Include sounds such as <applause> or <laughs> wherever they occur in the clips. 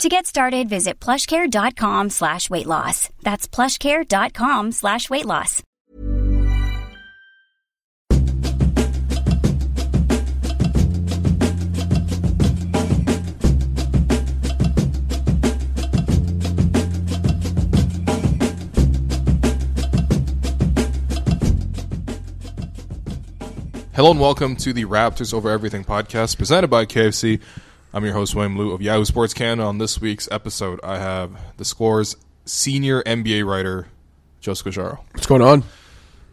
To get started, visit plushcare.com slash weight loss. That's plushcare.com slash weight loss. Hello and welcome to the Raptors Over Everything podcast presented by KFC. I'm your host, William Lou of Yahoo Sports Canada. On this week's episode, I have the Score's senior NBA writer, Joe Casciaro. What's going on?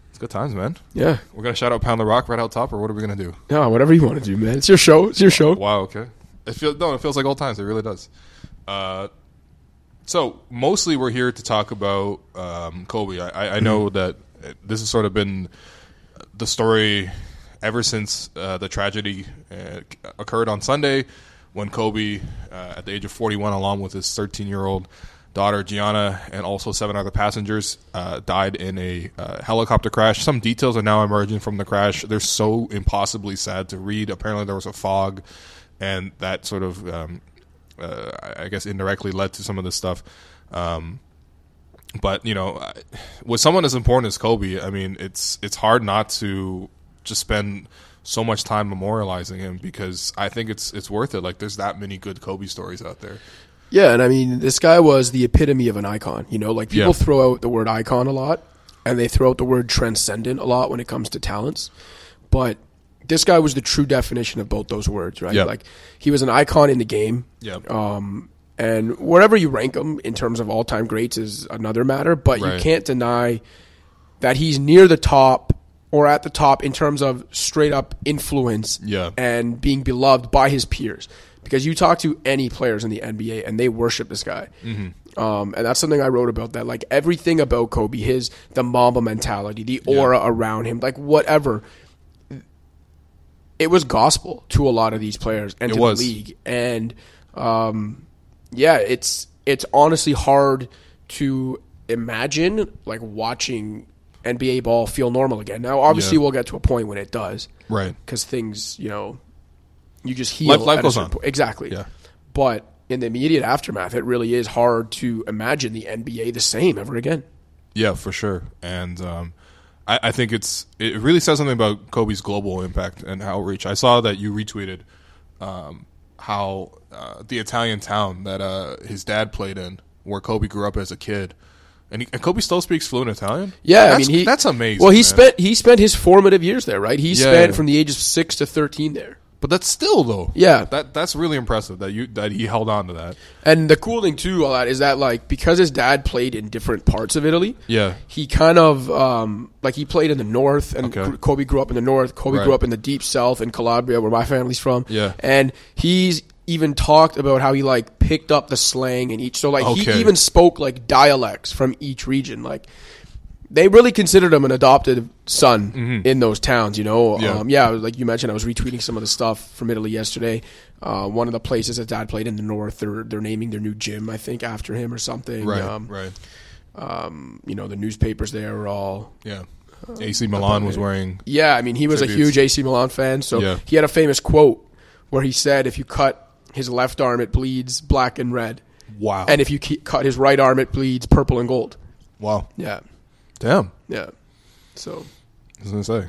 It's good times, man. Yeah. We're going to shout out Pound the Rock right out top, or what are we going to do? Yeah, whatever you want to do, man. It's your show. It's your show. Wow, okay. It feels no, it feels like old times. It really does. Uh, so mostly we're here to talk about um, Kobe. I, I, I know that this has sort of been the story ever since uh, the tragedy uh, occurred on Sunday when Kobe, uh, at the age of 41, along with his 13 year old daughter Gianna and also seven other passengers, uh, died in a uh, helicopter crash. Some details are now emerging from the crash. They're so impossibly sad to read. Apparently, there was a fog, and that sort of, um, uh, I guess, indirectly led to some of this stuff. Um, but you know, with someone as important as Kobe, I mean, it's it's hard not to just spend so much time memorializing him because I think it's it's worth it. Like there's that many good Kobe stories out there. Yeah, and I mean, this guy was the epitome of an icon. You know, like people Yeah. throw out the word icon a lot, and they throw out the word transcendent a lot when it comes to talents. But this guy was the true definition of both those words, right? Yeah. Like he was an icon in the game. Yeah. Um, and wherever you rank him in terms of all time greats is another matter, but Right. you can't deny that he's near the top or at the top in terms of straight up influence Yeah. and being beloved by his peers. Because you talk to any players in the NBA and they worship this guy. Mm-hmm. Um, and that's something I wrote about that. Like everything about Kobe, his the Mamba mentality, the aura around him, like whatever. It was gospel to a lot of these players and It to was. the league. And um, yeah, it's it's honestly hard to imagine like watching NBA ball feel normal again. Now, obviously, Yeah. we'll get to a point when it does, Right. because things, you know, you just heal. Life- life goes on. point. Exactly. Yeah. But in the immediate aftermath, it really is hard to imagine the NBA the same ever again. Yeah, for sure. And um, I, I think it's it really says something about Kobe's global impact and outreach. I saw that you retweeted um, how uh, the Italian town that uh, his dad played in, where Kobe grew up as a kid, and, he, and Kobe still speaks fluent Italian. Yeah, that's, I mean, he, that's amazing. Well, he man. spent he spent his formative years there, right? He Yeah. spent from the age of six to thirteen there. but that's still though. Yeah. that that's really impressive that you that he held on to that. And the cool thing too, all that is that like because his dad played in different parts of Italy, Yeah. he kind of um, like he played in the north, and Okay. Kobe grew up in the north. Kobe Right. grew up in the deep south in Calabria, where my family's from. Yeah. and he's even talked about how he like picked up the slang in each. So like Okay. he even spoke like dialects from each region. Like they really considered him an adopted son in those towns. You know, Mm-hmm. Yeah. um, yeah. Like you mentioned, I was retweeting some of the stuff from Italy yesterday. Uh, one of the places that Dad played in the north, they're they're naming their new gym, I think, after him or something. Right, Um, right. um, you know, the newspapers there are all. Yeah. AC Milan was wearing. Yeah, I mean, he was a huge AC Milan fan, so Yeah. he had a famous quote where he said, "If you cut his left arm, it bleeds black and red, Wow. and if you ke- cut his right arm, it bleeds purple and gold." wow. Yeah, Damn. yeah. So I was gonna say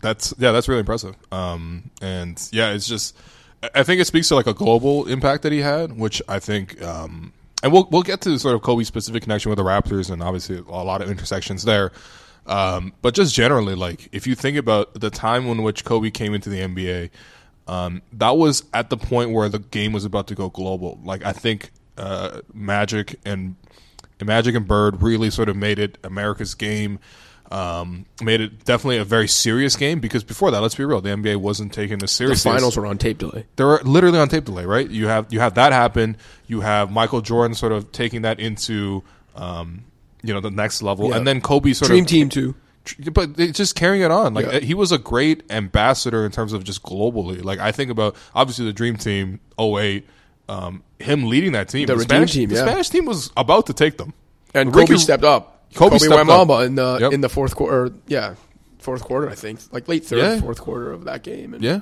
that's yeah, that's really impressive. Um, and yeah, it's just I- I think it speaks to like a global impact that he had, which I think, um, and we'll we'll get to sort of Kobe's specific connection with the Raptors, and obviously a lot of intersections there. Um, but just generally, like if you think about the time in which Kobe came into the NBA, um, that was at the point where the game was about to go global. Like I think uh, Magic and Magic and Bird really sort of made it America's game. Um, made it definitely a very serious game because before that, let's be real, the NBA wasn't taken as the seriously. finals were on tape delay. they were literally on tape delay, right? You have you have that happen. You have Michael Jordan sort of taking that into um, you know the next level, Yeah. and then Kobe sort Dream of Dream team too. But just carrying it on. Like Yeah. he was a great ambassador in terms of just globally. Like I think about obviously the Dream Team 08, um, him leading that team. The Redeem Spanish team, the yeah. Spanish team was about to take them. And Ricky- Kobe stepped up. Kobe Kobe, up. In the Yep. in the fourth quarter. Yeah, fourth quarter. I think like late third, Yeah. fourth quarter of that game. And Yeah.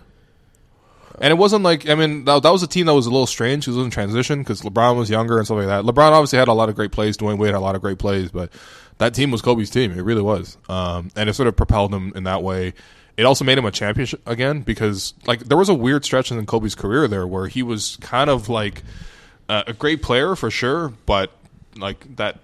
And it wasn't like I mean that, that was a team that was a little strange. It was in transition because LeBron was younger and stuff like that. LeBron obviously had a lot of great plays. Dwyane Wade had a lot of great plays, but that team was Kobe's team. It really was, um, and it sort of propelled him in that way. It also made him a champion again because like there was a weird stretch in Kobe's career there where he was kind of like uh, a great player for sure, but like that.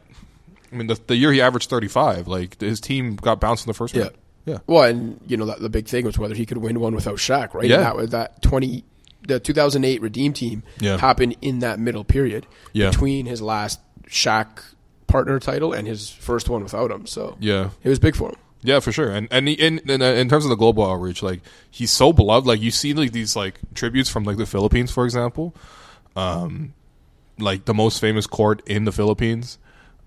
I mean, the, the year he averaged thirty five, like his team got bounced in the first Yeah. round. Yeah, Well, and you know that the big thing was whether he could win one without Shaq, right? Yeah. And that that twenty, the two thousand eight Redeem team Yeah. happened in that middle period Yeah. between his last Shaq partner title and his first one without him. So yeah. it was big for him. Yeah, for sure. And and in, in in terms of the global outreach, like he's so beloved. Like you see like these like tributes from like the Philippines, for example, um, like the most famous court in the Philippines.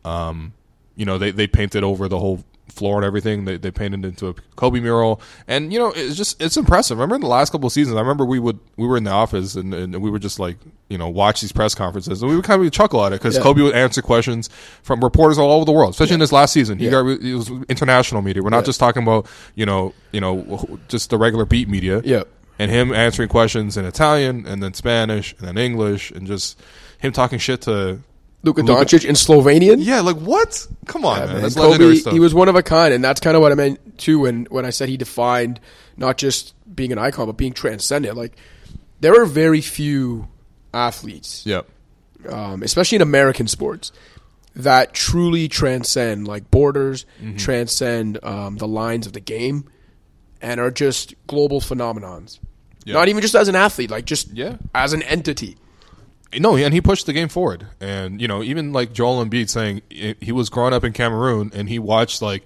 Um, you know, they they painted over the whole floor and everything. They they painted into a Kobe mural, and you know, it's just it's impressive. Remember in the last couple of seasons, I remember we would we were in the office and, and we would just like you know watch these press conferences, and we would kind of chuckle at it because Yeah. Kobe would answer questions from reporters all over the world, especially in this last season. He Yeah. got it was international media. We're not Yeah. just talking about you know you know just the regular beat media. Yeah. And him answering questions in Italian and then Spanish and then English and just him talking shit to Luka Doncic in Slovenian. yeah, like what? Come on, Yeah, man. That's legendary Kobe, stuff. he was one of a kind, and that's kind of what I meant too when when I said he defined not just being an icon but being transcendent. Like there are very few athletes, yeah, um, especially in American sports, that truly transcend like borders, Mm-hmm. transcend um, the lines of the game, and are just global phenomenons. Yeah. Not even just as an athlete, like just Yeah. as an entity. No, and he pushed the game forward. And you know, even like Joel Embiid saying he he was growing up in Cameroon and he watched like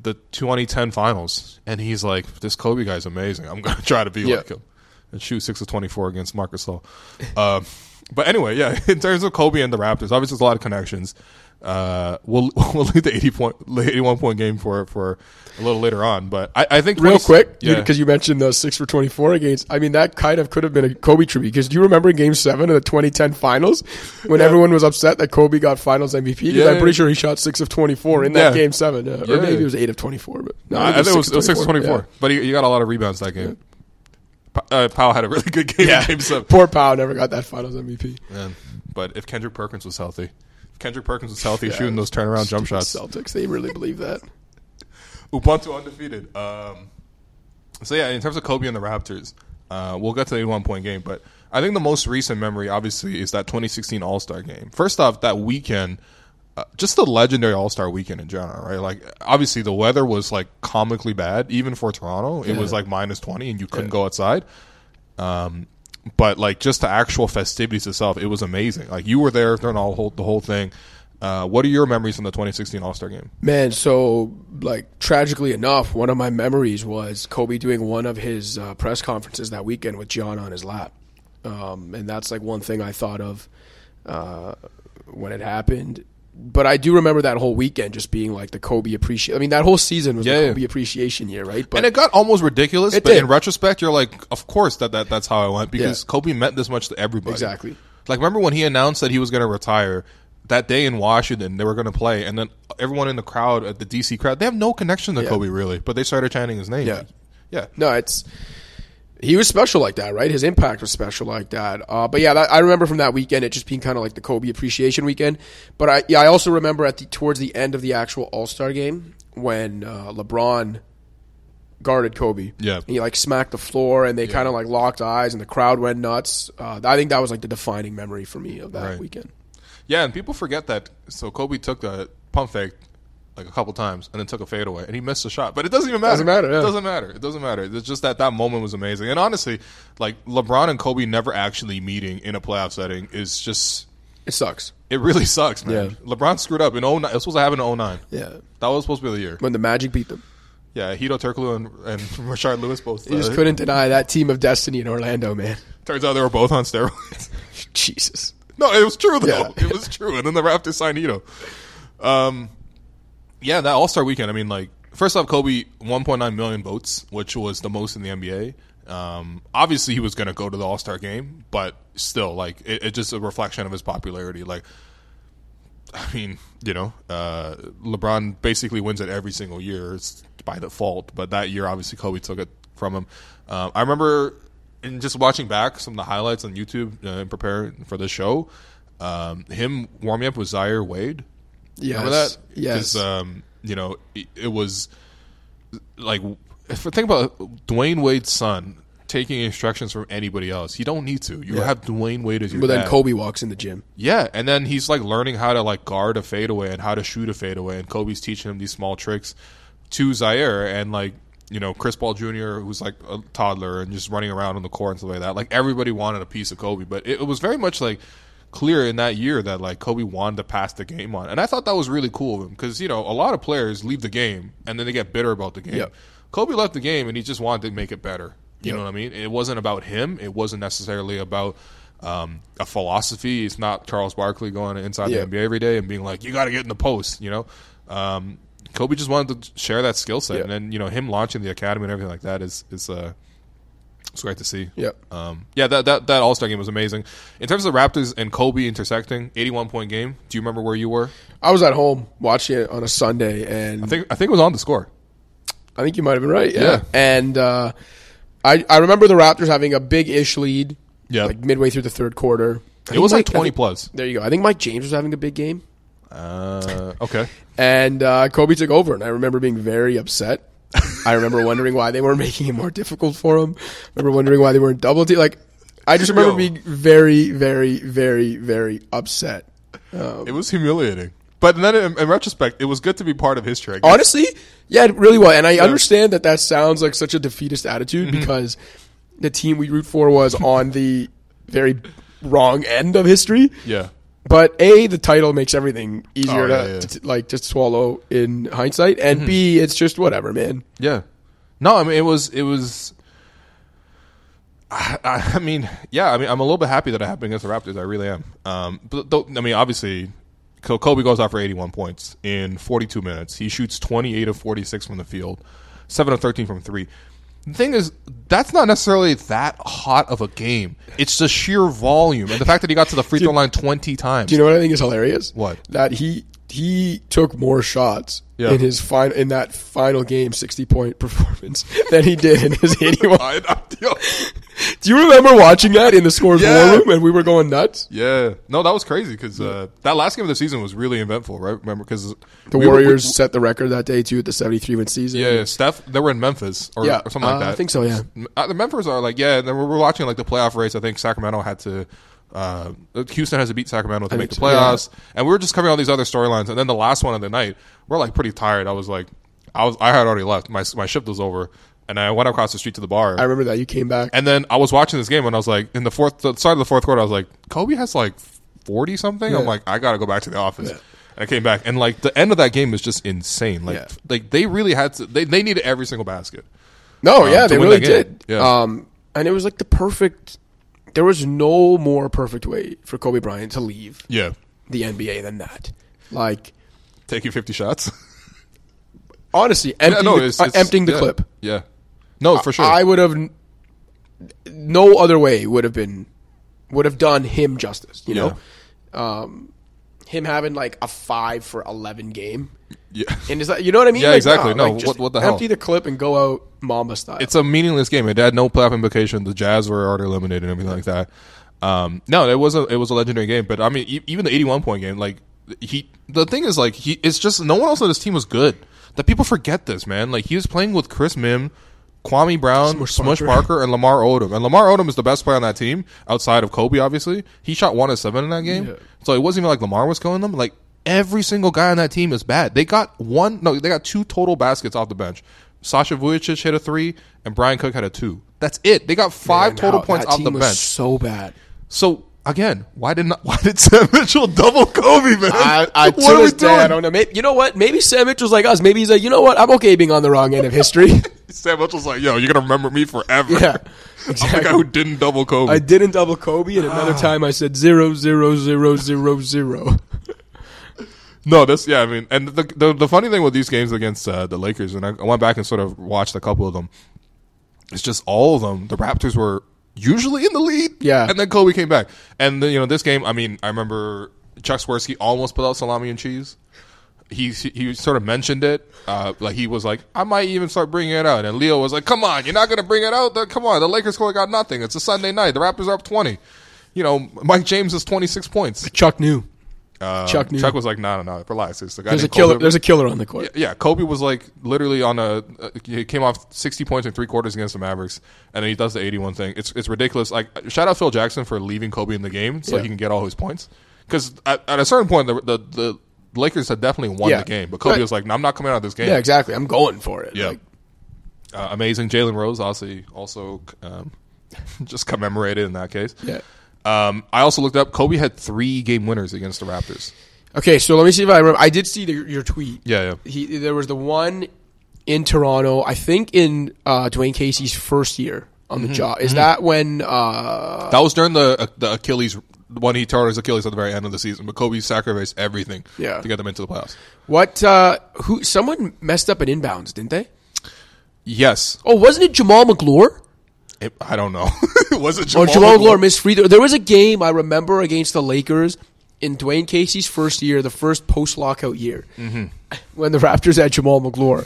the 2010 finals, and he's like, "This Kobe guy's amazing. I'm <laughs> going to try to be Yeah. like him and shoot six of 24 against Marcus Gasol." um, but anyway, yeah, <laughs> in terms of Kobe and the Raptors, obviously there's a lot of connections. Uh, we'll <laughs> we'll leave the 80 point, 81 point game for for a little later on. But I, I think Real 20 quick, yeah, because you mentioned the six for twenty four against. I mean, that kind of could have been a Kobe tribute. Because do you remember Game Seven of the twenty ten Finals when everyone was upset that Kobe got Finals MVP? 'Cause Yeah, I'm pretty sure he shot six of twenty four in that Yeah. Game Seven, uh, Yeah. or maybe it was eight of twenty four. But no, I, think it was, it was six of 24, Yeah. but he, he got a lot of rebounds that game. Uh, Pau had a really good game Yeah, in game seven. poor Pau never got that Finals MVP. Man, but if Kendrick Perkins was healthy, Kendrick Perkins was healthy, Yeah, shooting those turnaround jump shots, Celtics, they really believe that. <laughs> Ubuntu undefeated. Um, so yeah, in terms of Kobe and the Raptors, uh, we'll get to the 81 point game, but I think the most recent memory, obviously, is that 2016 All Star game. First off, that weekend. Uh, just the legendary All Star weekend in general, right? Like, obviously, the weather was like comically bad, even for Toronto. It was like minus twenty, and you couldn't go outside. Um, but like just the actual festivities itself, it was amazing. Like you were there during all whole, the whole thing. Uh, what are your memories from the 2016 All Star game? Man, so like tragically enough, one of my memories was Kobe doing one of his uh, press conferences that weekend with John on his lap, um, and that's like one thing I thought of uh, when it happened. But I do remember that whole weekend just being like the Kobe appreciation. I mean, that whole season was Yeah, the yeah. Kobe appreciation year, right? But and it got almost ridiculous, but did. in retrospect, you're like, of course that, that that's how I went because Yeah. Kobe meant this much to everybody. Exactly. Like remember when he announced that he was going to retire that day in Washington, they were going to play, and then everyone in the crowd at the DC crowd, they have no connection to Yeah. Kobe really, but they started chanting his name. Yeah. yeah. No, it's he was special like that, right? His impact was special like that. Uh, but yeah, that, I remember from that weekend it just being kind of like the Kobe appreciation weekend. But I yeah, I also remember at the towards the end of the actual All Star game when uh, LeBron guarded Kobe. Yeah. And he like smacked the floor, and they kind of like locked eyes, and the crowd went nuts. Uh, I think that was like the defining memory for me of that Right. weekend. Yeah, and people forget that. So Kobe took the pump fake like a couple times, and then took a fadeaway, and he missed a shot. But it doesn't even matter. Doesn't matter, yeah. It doesn't matter. It doesn't matter. It's just that that moment was amazing. And honestly, like LeBron and Kobe never actually meeting in a playoff setting is just. It sucks. It really sucks, man. Yeah. LeBron screwed up in 09. It was supposed to happen in 09. Yeah. That was supposed to be the year. When the Magic beat them, Yeah, Hedo Turkoglu and, and <laughs> Rashard Lewis both. you just uh, couldn't deny that team of destiny in Orlando, man. Turns out they were both on steroids. <laughs> Jesus. No, it was true though. Yeah. It was true. And then the Raptors signed Hedo. Um, yeah, that All Star weekend. I mean, like first off, Kobe 1.9 million votes, which was the most in the NBA. Um, obviously, he was going to go to the All Star game, but still, like it, it's just a reflection of his popularity. Like, I mean, you know, uh, LeBron basically wins it every single year. It's by default, but that year, obviously, Kobe took it from him. Um, I remember in just watching back some of the highlights on YouTube uh, and preparing for this show. Um, him warming up with Zaire Wade. Yes. Remember that? Yes. 'Cause, um, you know, it, it was like if I think about Dwyane Wade's son taking instructions from anybody else, you don't need to. You Yeah. have Dwyane Wade as your but then dad. Kobe walks in the gym. Yeah, and then he's like learning how to like guard a fadeaway and how to shoot a fadeaway, and Kobe's teaching him these small tricks to Zaire and like you know Chris Paul Jr. who's like a toddler and just running around on the court and stuff like that. Like everybody wanted a piece of Kobe, but it, it was very much like clear in that year that like Kobe wanted to pass the game on, and I thought that was really cool of him because you know a lot of players leave the game and then they get bitter about the game. Yep. Kobe left the game and he just wanted to make it better. You Yep. know what I mean? It wasn't about him. It wasn't necessarily about um, a philosophy. It's not Charles Barkley going inside the NBA every day and being like, "You got to get in the post." You know, um, Kobe just wanted to share that skill set, and then you know him launching the academy and everything like that is is uh, it's great to see. Yep. Um, yeah, that that that All Star game was amazing. In terms of the Raptors and Kobe intersecting, eighty one point game. Do you remember where you were? I was at home watching it on a Sunday, and I think I think it was on the score. I think you might have been right. Yeah. Yeah. And uh, I I remember the Raptors having a big ish lead. Yeah. Like midway through the third quarter. I It was like Mike- I twenty think- plus. There you go. I think Mike James was having a big game, Uh, okay. <laughs> and uh, Kobe took over, and I remember being very upset. I remember wondering why they were making it more difficult for him. I remember wondering why they weren't double team. Like, I just remember Yo. being very, very, very, very upset. Um, it was humiliating. But then in, in retrospect, it was good to be part of history. I guess. Honestly, yeah, it really was. And I understand that that sounds like such a defeatist attitude mm-hmm. because the team we root for was on the very wrong end of history. Yeah. But a, the title makes everything easier Oh, to, yeah, yeah. to, like just swallow in hindsight, and b, it's just whatever, man. Yeah. No, I mean it was it was. I, I I mean, yeah. I mean, I'm a little bit happy that it happened against the Raptors. I really am. Um, but though, I mean, obviously, Kobe goes out for 81 points in 42 minutes. He shoots 28 of 46 from the field, seven of 13 from three. The thing is, that's not necessarily that hot of a game. It's the sheer volume and the fact that he got to the free throw line 20 times. Do you know what I think is hilarious? What? that he he took more shots Yeah. in his final in that final game, sixty point <laughs> performance than he did in his <laughs> eighty one. Do you remember watching that in the scores Yeah. war room and we were going nuts? Yeah, no, that was crazy because uh, that last game of the season was really eventful, right? Remember, because The Warriors set the record that day too at the seventy three win season. yeah, Steph, they were in Memphis or, Yeah, or something like uh, that. I think so, yeah. Uh, the Memphis are like, yeah, and then we were watching like the playoff race. I think Sacramento had to. Uh, Houston has to beat Sacramento to I make the so, yeah. playoffs, and we were just covering all these other storylines. And then the last one of the night, we're like pretty tired. I was like, I was, I had already left. My my shift was over, and I went across the street to the bar. I remember that you came back. And then I was watching this game and I was like, in the fourth, the start of the fourth quarter, I was like, Kobe has like 40 something. I'm like, I got to go back to the office. And I came back and like the end of that game was just insane. Like, Yeah. like they really had to, they, they needed every single basket. No, um, yeah, they really did. Yeah. Um, and it was like the perfect. There was no more perfect way for Kobe Bryant to leave Yeah. the NBA than that. Like Taking 50 shots. honestly, emptying, no, the, it's, uh, it's- emptying the yeah. clip. Yeah. No, for sure. I would have. No other way would have been would have done him justice. You know, um, him having like a five for eleven game. Yeah. And is that you know what I mean? Yeah, Like, exactly. No, just what- what the hell? Empty the clip and go out Mamba style. it's a meaningless game. It had no playoff implication. The Jazz were already eliminated and everything like that. Um, no, it was a it was a legendary game. But I mean, e- even the eighty one point game, like he, the thing is, like he, it's just no one else on this team was good. That people forget this, man. Like he was playing with Chris Mihm, Kwame Brown, Smush Smush, Parker. Parker, and Lamar Odom. And Lamar Odom is the best player on that team outside of Kobe. Obviously, he shot one of seven in that game. Yeah. So it wasn't even like Lamar was killing them. Like every single guy on that team is bad. They got one, no, they got two total baskets off the bench. Sasha Vujacic hit a three, and Brian Cook had a two. That's it. They got five Man, total how- points that off team the was bench. So bad. So again, why did not? <laughs> Why did Sam Mitchell double Kobe, man? I, I <laughs> what are we this day, I don't know. Maybe, you know what? Maybe Sam Mitchell's like us. Maybe he's like, you know what? I'm okay being on the wrong end of history. <laughs> Sam Mitchell's like, yo, you're gonna remember me forever. yeah, I'm the guy who didn't double Kobe. I didn't double Kobe, and another ah. time I said zero zero zero zero zero. No, this yeah. I mean, and the the, the funny thing with these games against uh, the Lakers, and I, I went back and sort of watched a couple of them. It's just all of them. The Raptors were usually in the lead, Yeah. and then Kobe came back. And the, you know, this game, I mean, I remember Chuck Swirsky almost put out salami and cheese. He he sort of mentioned it, uh, like he was like, I might even start bringing it out. And Leo was like, Come on, you're not going to bring it out. Come on, the Lakers score got nothing. It's a Sunday night. The Raptors are up twenty. You know, Mike James is twenty six points. Chuck knew. Uh, Chuck knew. Chuck was like, No, no, no, relax. It's the guy There's a killer. Kobe. There's a killer on the court. Yeah, Kobe was like literally on a. Uh, he came off sixty points in three quarters against the Mavericks, and then he does the eighty-one thing. It's it's ridiculous. Like shout out Phil Jackson for leaving Kobe in the game so Yeah. he can get all his points. Because at, at a certain point, the, the the Lakers had definitely won Yeah. the game, but Kobe But- was like, no, "I'm not coming out of this game." Yeah, exactly. I'm going for it. Yeah. Like, uh, amazing. Jalen Rose also also um, <laughs> just commemorated in that case. yeah. Um, I also looked up. Kobe had three game winners against the Raptors. Okay, so let me see if I remember. I did see the, your tweet. Yeah, yeah. He there was the one in Toronto. I think in uh, Dwane Casey's first year on Mm-hmm. the job. Is that when? Uh, That was during the uh, the Achilles when he tore his Achilles at the very end of the season. But Kobe sacrificed everything Yeah. to get them into the playoffs. what? Uh, who? Someone messed up an inbounds, didn't they? Yes, Oh, wasn't it Jamal Magloire? It- I don't know. <laughs> was it Or Jamal, Jamal Magloire? Magloire missed free throw. There was a game I remember against the Lakers in Dwane Casey's first year, the first post lockout year, Mm-hmm. when the Raptors had Jamal Magloire.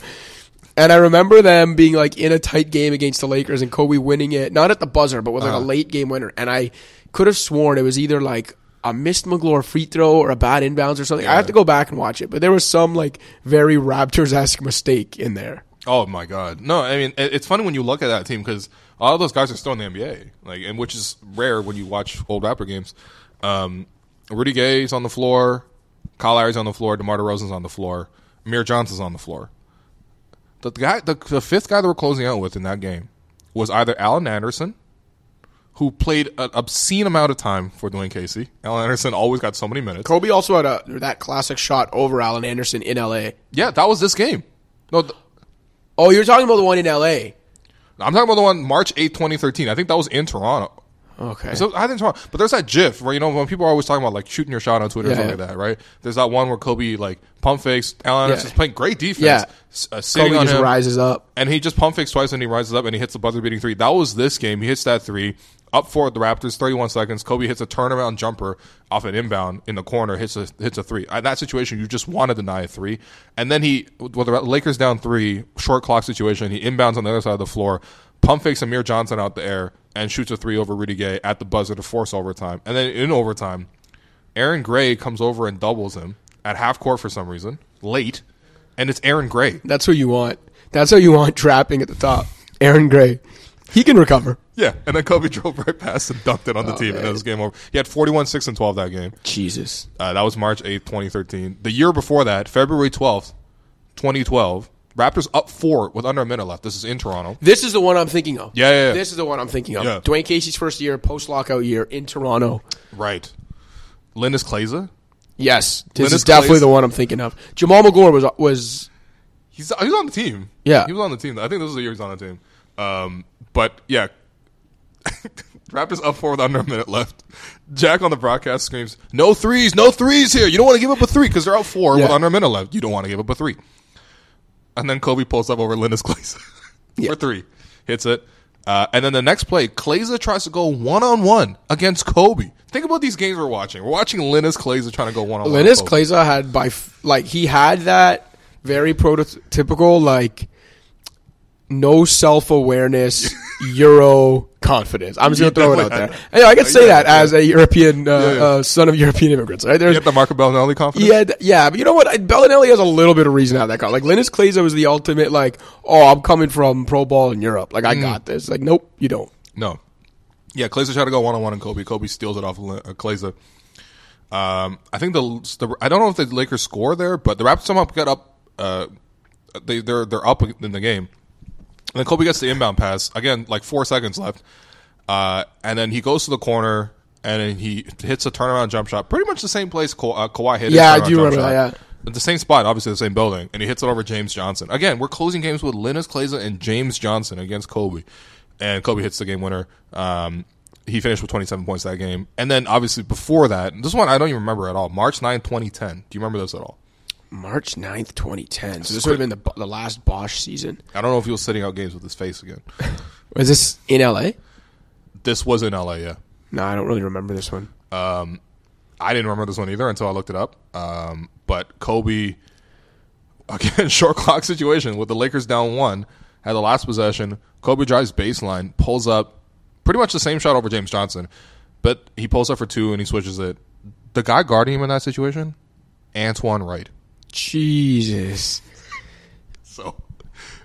And I remember them being like in a tight game against the Lakers and Kobe winning it, not at the buzzer, but with like Uh-huh. a late game winner. And I could have sworn it was either like a missed Magloire free throw or a bad inbounds or something. I have to go back and watch it, but there was some like very Raptors esque mistake in there. Oh my god! No, I mean it- it's funny when you look at that team because all of those guys are still in the NBA, like, and which is rare when you watch old Rapper games. Um, Rudy Gay's on the floor, Kyle Lowry's on the floor, DeMar DeRozan's on the floor, Amir Johnson's on the floor. The guy, the, the fifth guy that we're closing out with in that game was either Alan Anderson, who played an obscene amount of time for Dwane Casey. Alan Anderson always got so many minutes. Kobe also had a that classic shot over Alan Anderson in LA. Yeah, that was this game. No, th- Oh, you're talking about the one in LA. I'm talking about the one March 8, 2013. I think that was in Toronto. Okay. So I think Toronto, but there's that GIF where you know when people are always talking about like shooting your shot on Twitter or Yeah, something yeah. like that, right? There's that one where Kobe like pump fakes. Alan Yeah. playing great defense, Yeah. uh, Kobe just him, rises up. and he just pump fakes twice and he rises up and he hits the buzzer beating three. That was this game. He hits that three up for the Raptors. 31 seconds. Kobe hits a turnaround jumper off an inbound in the corner. Hits a hits a three. In that situation, you just want to deny a three, and then he well, the Lakers down three, short clock situation. He inbounds on the other side of the floor, pump fakes Amir Johnson out the air and shoots a three over Rudy Gay at the buzzer to force overtime. And then in overtime, Aaron Gray comes over and doubles him at half court for some reason, late, and it's Aaron Gray. That's who you want. That's who you want trapping at the top. Aaron Gray. He can recover. Yeah, and then Kobe <laughs> drove right past and dunked it on the Oh, team, and man. that was game over. He had 41, 6, and 12 that game. Jesus. Uh, that was March 8th, 2013. The year before that, February 12th, 2012, Raptors up four with under a minute left. This is in Toronto. This is the one I'm thinking of. Yeah, yeah, yeah. This is the one I'm thinking of. Yeah. Dwane Casey's first year, post lockout year in Toronto. Right. Linas Kleiza. Yes, this Linas is definitely Clays- the one I'm thinking of. Jamal Magloire was was He's he's on the team. Yeah. he was on the team. I think this is the year he's on the team. Um, but yeah, <laughs> Raptors up four with under a minute left. Jack on the broadcast screams, "No threes, no threes here! You don't want to give up a three because they're out four with under a minute left. You don't want to give up a three. And then Kobe pulls up over Linas Kleiza <laughs> for three, hits it. Uh, and then the next play, Kleiza tries to go one on one against Kobe. Think about these games we're watching. We're watching Linas Kleiza trying to go one on one. Linas Kleiza had by f- like he had that very prototypical like no self awareness <laughs> Euro confidence. I'm just gonna throw it out there. I can say Yeah, that yeah. as a European uh. Uh, son of European immigrants. Right? There's You get the Marco Belinelli confidence. Yeah, yeah, but you know what? I- Belinelli has a little bit of reason to have that call. Like Linas Kleiza was the ultimate, like, oh, I'm coming from pro ball in Europe. Like Mm. I got this. Like, nope, you don't. No. Yeah, Kleiza tried to go one on one on Kobe. Kobe steals it off of uh. Um, I think the, the I don't know if the Lakers score there, but the Raptors somehow get up. Uh, they they're they're up in the game, and then Kobe gets the inbound pass again, like four seconds left, uh, and then he goes to the corner and then he hits a turnaround jump shot, pretty much the same place Ka- uh, Kawhi hit. Yeah, I do remember shot. that, yeah. At the same spot, obviously the same building, and he hits it over James Johnson. Again, we're closing games with Linas Kleiza and James Johnson against Kobe, and Kobe hits the game winner. Um, he finished with 27 points that game, and then obviously before that, this one I don't even remember at all. March 9, 2010. Do you remember this at all? March 9th, 2010. So this would have been the, the last Bosh season. I don't know if he was sitting out games with his face again. <laughs> Was this in LA? this was in LA, yeah. No, I don't really remember this one. I didn't remember this one either until I looked it up. Um, but Kobe, again, <laughs> short clock situation with the Lakers down one, had the last possession. Kobe drives baseline, pulls up, pretty much the same shot over James Johnson, but he pulls up for two and he switches it. The guy guarding him in that situation, Antoine Wright. Jesus. So,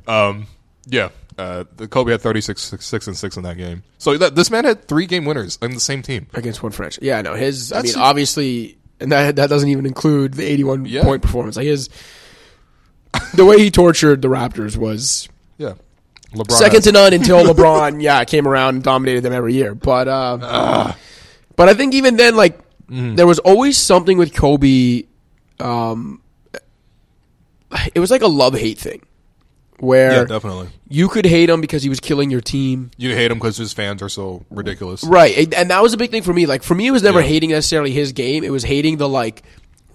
um, yeah, uh, the Kobe had 36, six, six and six in that game. So that, this man had three game winners in the same team. Against one French. Yeah, I know his, I That's- mean, obviously, and that that doesn't even include the 81 Yeah. point performance. Like his, the way he tortured the Raptors was Yeah, LeBron second has- to none until LeBron, <laughs> yeah, came around and dominated them every year. But uh, but I think even then, like Mm-hmm. there was always something with Kobe. Um, it was like a love hate thing, where yeah, definitely. you could hate him because he was killing your team, You hate him because his fans are so ridiculous. right? And- that was a big thing for me. Like for me, it was never Yeah. hating necessarily his game; it was hating the like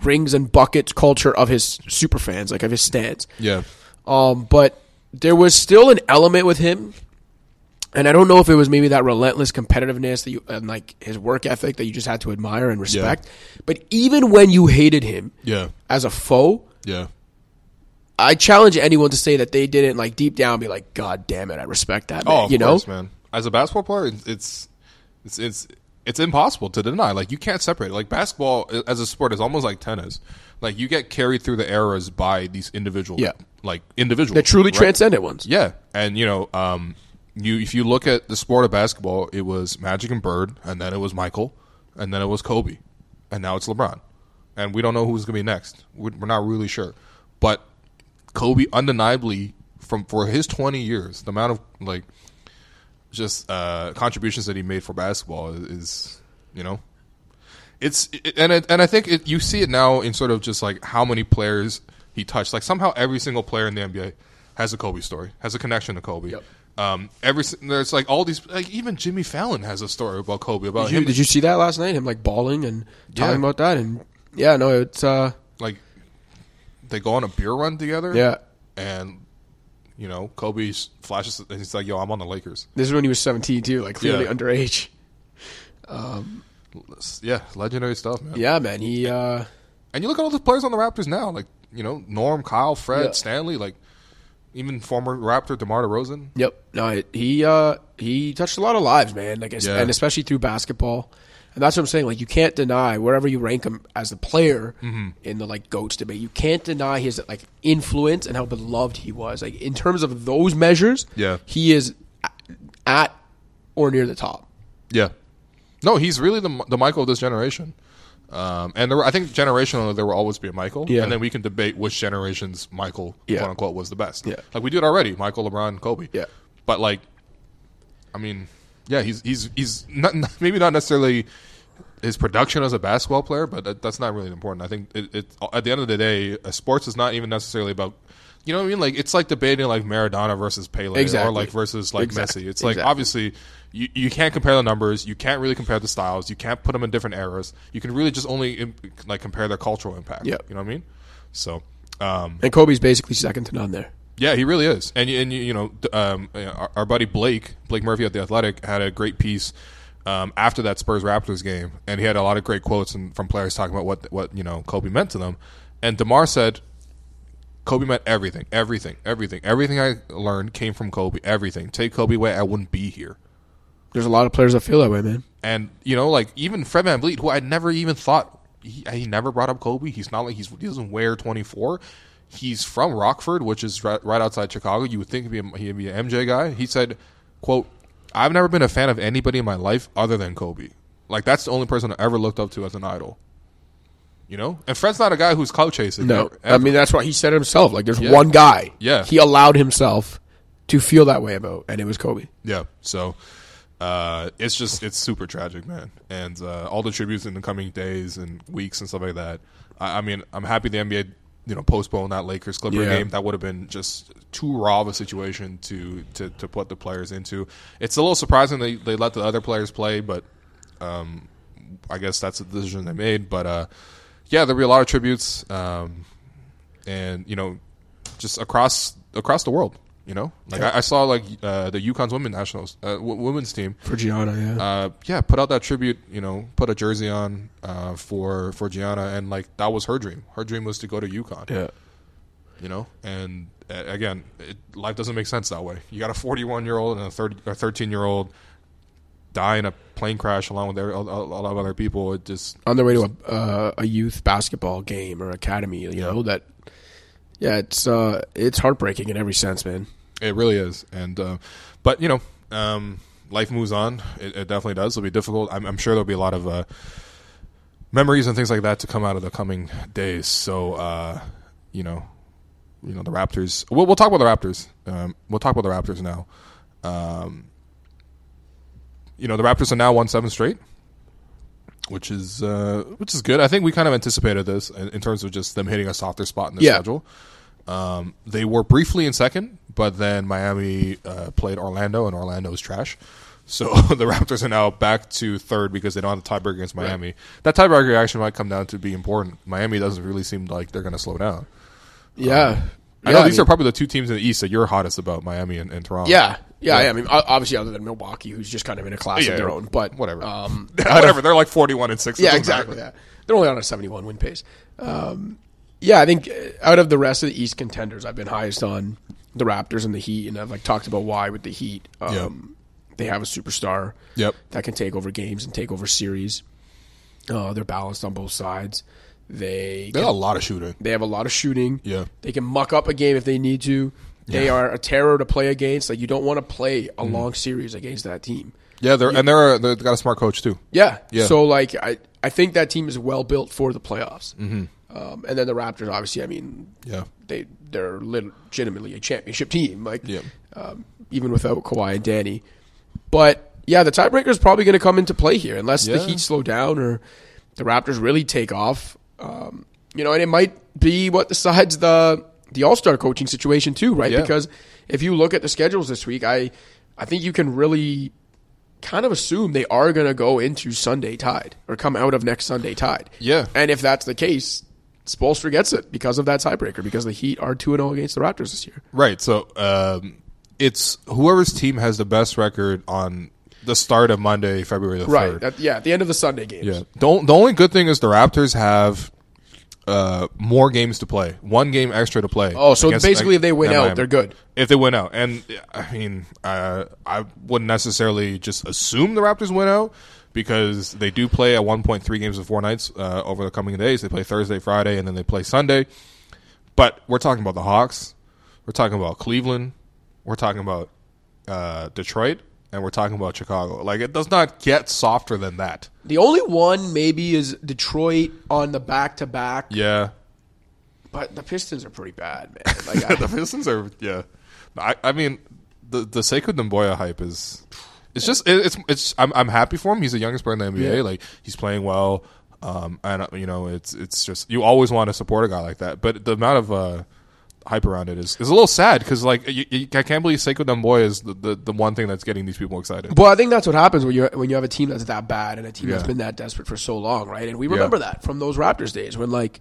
rings and buckets culture of his super fans, like of his stands. Yeah, Um, but there was still an element with him, and I don't know if it was maybe that relentless competitiveness that you and like his work ethic that you just had to admire and respect. But even when you hated him yeah, as a foe, yeah. I challenge anyone to say that they didn't like deep down be like, God damn it, I respect that. Man. Oh, of you know, man. As a basketball player, it's, it's it's it's impossible to deny. Like you can't separate. it. Like basketball as a sport is almost like tennis. Like you get carried through the eras by these individual, Yeah. like individuals, the truly right? transcendent ones. Yeah, and you know, um, you if you look at the sport of basketball, it was Magic and Bird, and then it was Michael, and then it was Kobe, and now it's LeBron, and we don't know who's going to be next. We're, we're not really sure, but Kobe undeniably from for his twenty years, the amount of like just uh, contributions that he made for basketball is, is you know. It's it, and it, and I think it, you see it now in sort of just like how many players he touched. Like somehow every single player in the NBA has a Kobe story, has a connection to Kobe. Yep. Um, every there's like all these like even Jimmy Fallon has a story about Kobe about Did you, him. did you see that last night? Him like bawling and talking Yeah. about that, and yeah, no, it's uh, like they go on a beer run together. yeah. and you know Kobe flashes and he's like, "Yo, I'm on the Lakers." This is when he was seventeen too, like clearly Yeah. underage. Yeah, legendary stuff, man. Yeah, man, he uh, And you look at all the players on the Raptors now, like you know Norm, Kyle, Fred, Yeah. Stanley, like even former Raptor Demar Derozan. Yep. No, he uh he touched a lot of lives, man. Like, Yeah. and especially through basketball. And that's what I'm saying. Like, you can't deny wherever you rank him as a player Mm-hmm. in the like goats debate. You can't deny his like influence and how beloved he was. Like in terms of those measures, Yeah. he is at or near the top. Yeah, no, he's really the the Michael of this generation. Um, and there were, I think generationally there will always be a Michael, Yeah. and then we can debate which generation's Michael, Yeah. quote unquote, was the best. Yeah. like we do it already, Michael, LeBron, Kobe. Yeah. but like, I mean, yeah, he's he's he's <laughs> not maybe not necessarily his production as a basketball player, but that, that's not really important. I think it, it at the end of the day, uh, sports is not even necessarily about. You know what I mean? Like it's like debating like Maradona versus Pele, or like versus like Exactly. Messi. It's like Exactly. obviously you, you can't compare the numbers. You can't really compare the styles. You can't put them in different eras. You can really just only im- like compare their cultural impact. Yeah, You know what I mean? So, um, And Kobe's basically second to none there. Yeah, he really is. And you- and you, know, um, our, our buddy Blake Blake Murphy at the Athletic had a great piece um, after that Spurs Raptors game, and he had a lot of great quotes and, from players talking about what what you know Kobe meant to them. And Demar said, "Kobe meant everything, everything, everything, everything I learned came from Kobe. Everything. Take Kobe away, I wouldn't be here." There's a lot of players that feel that way, man. And you know, like even Fred VanVleet, who I never even thought he, he never brought up Kobe. He's not like he's he doesn't wear twenty four. He's from Rockford, which is right, right outside Chicago. You would think he'd be a, he'd be an MJ guy. He said, "quote I've never been a fan of anybody in my life other than Kobe. Like that's the only person I ever looked up to as an idol." You know, and Fred's not a guy who's clout chasing. No, ever- I mean that's why he said it himself. Like, there's Yeah. one guy. Yeah. he allowed himself to feel that way about, and it was Kobe. Yeah. So uh, it's just it's super tragic, man. And uh, all the tributes in the coming days and weeks and stuff like that. I, I mean, I'm happy the NBA you know postponed that Lakers Clipper Yeah. game. That would have been just too raw of a situation to, to to put the players into. It's a little surprising they they let the other players play, but um, I guess that's the decision they made. But uh, yeah, there'll be a lot of tributes. Um, and you know, just across across the world. You know, like I, I saw like uh, the UConn's women nationals uh, w- women's team. For Gianna, yeah. Uh, yeah, put out that tribute. You know, put a jersey on uh, for for Gianna, and like that was her dream. Her dream was to go to Yukon. yeah. You know, and again, it, life doesn't make sense that way. You got a 41 year old and a 30 or 13 year old die in a plane crash along with a, lot of other people. It just on their way to a uh, a youth basketball game or academy. You know that. Yeah, it's uh, it's heartbreaking in every sense, man. It really is, and uh, but you know, um, life moves on. It, it definitely does. It'll be difficult. I'm, I'm sure there'll be a lot of uh, memories and things like that to come out of the coming days. So, uh, you know, you know the Raptors. We'll, we'll talk about the Raptors. Um, we'll talk about the Raptors now. Um, you know, the Raptors are now won seven straight, which is uh, which is good. I think we kind of anticipated this in, in terms of just them hitting a softer spot in the Yeah. schedule. Um, they were briefly in second, but then Miami uh, played Orlando, and Orlando's trash. So <laughs> the Raptors are now back to third because they don't have the tiebreaker against Miami. That tiebreaker actually might come down to be important. Miami doesn't really seem like they're going to slow down. Yeah, I know these are probably the two teams in the East that you're hottest about, Miami and, and Toronto. Yeah, yeah, Yeah. I mean, obviously, other than Milwaukee, who's just kind of in a class Yeah, of their own. But whatever. Um, <laughs> whatever. They're like 41 and six. Yeah, exactly. matter. Yeah, they're only on a seventy-one win pace. Um, yeah, I think uh, out of the rest of the East contenders, I've been highest on the Raptors and the Heat, and I've like talked about why with the Heat. Um, They have a superstar Yep. that can take over games and take over series. Uh, they're balanced on both sides. They They got a lot of shooting. they have a lot of shooting. Yeah. They can muck up a game if they need to. They are a terror to play against. Like you don't want to play a Mm-hmm. long series against that team. Yeah, they're and they're they've got a smart coach too. Yeah. Yeah. So like I, I think that team is well built for the playoffs. Mm-hmm. Um, and then the Raptors, obviously, I mean, Yeah. they they're legitimately a championship team. Like Yeah. um, even without Kawhi and Danny. But yeah, the tiebreaker is probably going to come into play here unless the Heat slow down or the Raptors really take off. Um, you know, and it might be what decides the the All Star coaching situation too, right? Yeah. Because if you look at the schedules this week, I I think you can really kind of assume they are going to go into Sunday tied or come out of next Sunday tied. Yeah. And if that's the case, Spoelstra gets it because of that tiebreaker because the Heat are 2 0 against the Raptors this year. Right. So um, it's whoever's team has the best record on the start of Monday, February the Right. third. At, yeah, at the end of the Sunday games. Yeah. On- the only good thing is the Raptors have uh, more games to play, one game extra to play. Oh, so against- basically if they win out, Miami. they're good. If they win out, and I mean, uh, I wouldn't necessarily just assume the Raptors win out because they do play at 1.3 games in four nights uh, over the coming days. They play Thursday, Friday, and then they play Sunday. But we're talking about the Hawks. We're talking about Cleveland. We're talking about uh, Detroit, and we're talking about Chicago. Like it does not get softer than that. The only one maybe is Detroit on the back to back, Yeah, but the Pistons are pretty bad, man. <laughs> Like, I, the Pistons are. Yeah, I, I mean, the the Sekou Doumbouya hype is. It's just it, it's it's. I'm I'm happy for him. He's the youngest player in the NBA. Yeah. Like he's playing well. Um, and uh, you know, it's it's just you always want to support a guy like that. But the amount of uh, hype around it is is a little sad because like you, you, I can't believe Sekou Doumbouya is the, the the one thing that's getting these people excited. Well, I think that's what happens when you when you have a team that's that bad and a team that's Yeah. been that desperate for so long, right? And we remember that from those Raptors days when like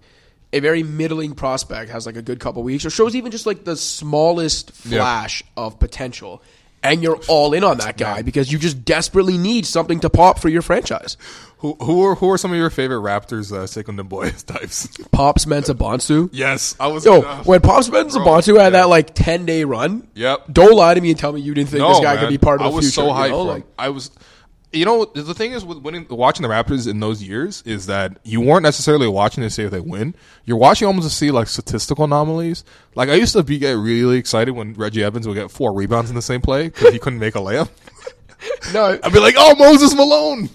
a very middling prospect has like a good couple weeks or shows even just like the smallest Yeah. flash of potential. And you're all in on that guy because you just desperately need something to pop for your franchise. Who who are who are some of your favorite Raptors uh, Sekou Doumbouya <laughs> types? Pops Mensah-Bonsu. yes, I was. Yo, uh, when Pops Mensa bro, Bonsu had yeah. that like 10 day run, Yep. don't lie to me and tell me you didn't think No, this guy man. could be part of the future. I was so you hyped. know? Like, I was. You know, the thing is with winning, watching the Raptors in those years is that you weren't necessarily watching to see if they win. You're watching almost to see like statistical anomalies. Like I used to be get really excited when Reggie Evans would get four rebounds in the same play because he couldn't make a layup. <laughs> no, I'd be like, "Oh, Moses Malone."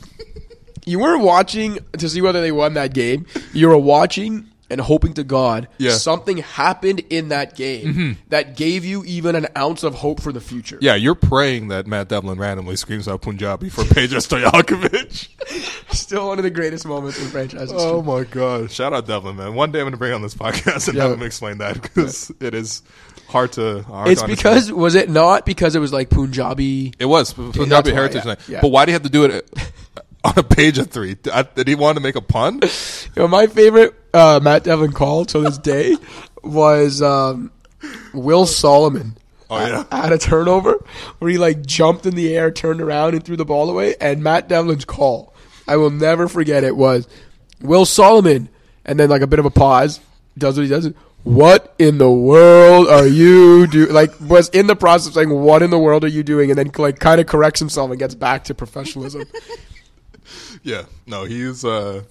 you weren't watching to see whether they won that game. You were watching and hoping to God Yeah. Mm-hmm. something happened in that game that gave you even an ounce of hope for the future. Yeah, you're praying that Matt Devlin randomly screams out Punjabi for <laughs> Peja Stojakovic. <laughs> Still one of the greatest moments in franchise history. oh my god! Shout out Devlin, man. One day I'm going to bring on this podcast and Yeah. have him explain that because it is hard to. Hard it's to because was it not because it was like Punjabi? It was Punjabi why, Heritage yeah, Night. yeah. But why do you have to do it on a page of three? Did I- did he want to make a pun? You know, my favorite uh, Matt Devlin call to this day was um, Will Solomon. Oh, yeah? Had a turnover where he like jumped in the air, turned around, and threw the ball away. And Matt Devlin's call, I will never forget it, was Will Solomon. And then like a bit of a pause, does what he does. What in the world are you do? Like was in the process of saying, "What in the world are you doing?" And then like kind of corrects himself and gets back to professionalism. Yeah, no, he's uh,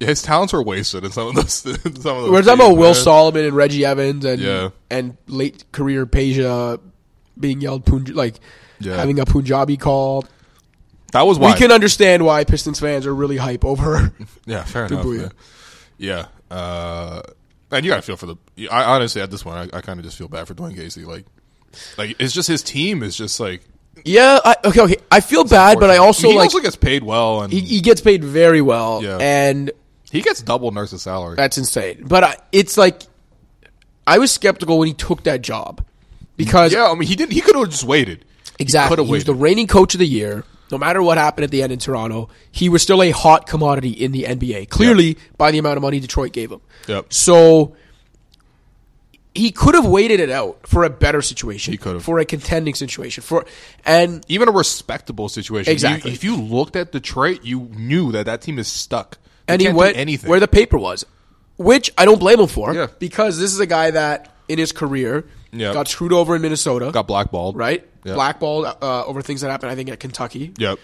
yeah, his talents were wasted in some of those. <laughs> Some of those We're talking about Will. Solomon and Reggie Evans and Yeah. and late career Peja being yelled Punj- like Yeah. having a Punjabi call. That was why. We can understand why Pistons fans are really hype over. <laughs> yeah, <laughs> fair enough. Yeah, yeah. Uh, and you gotta feel for the. I honestly, at this point, I, I kind of just feel bad for Dwane Casey. Like, like it's just his team is just like. Yeah, I, okay, okay. I feel bad, but I also he like also gets paid well, and he, he, gets paid very well, Yeah. and he gets double nurse's salary. that's insane. But I, it's like I was skeptical when he took that job because yeah, I mean, he didn't. He could have just waited. Exactly. He was waited. the reigning coach of the year. No matter what happened at the end in Toronto, he was still a hot commodity in the NBA. Clearly, by the amount of money Detroit gave him. Yep. So he could have waited it out for a better situation. He could have. for a contending situation. For and Even a respectable situation. You- Exactly. if you looked at Detroit, you knew that that team is stuck. They and he went anything. where the paper was, which I don't blame him for. Yeah. because this is a guy that in his career Yep. got screwed over in Minnesota. got blackballed. right, Yep. blackballed uh, over things that happened. I think at Kentucky. Yep.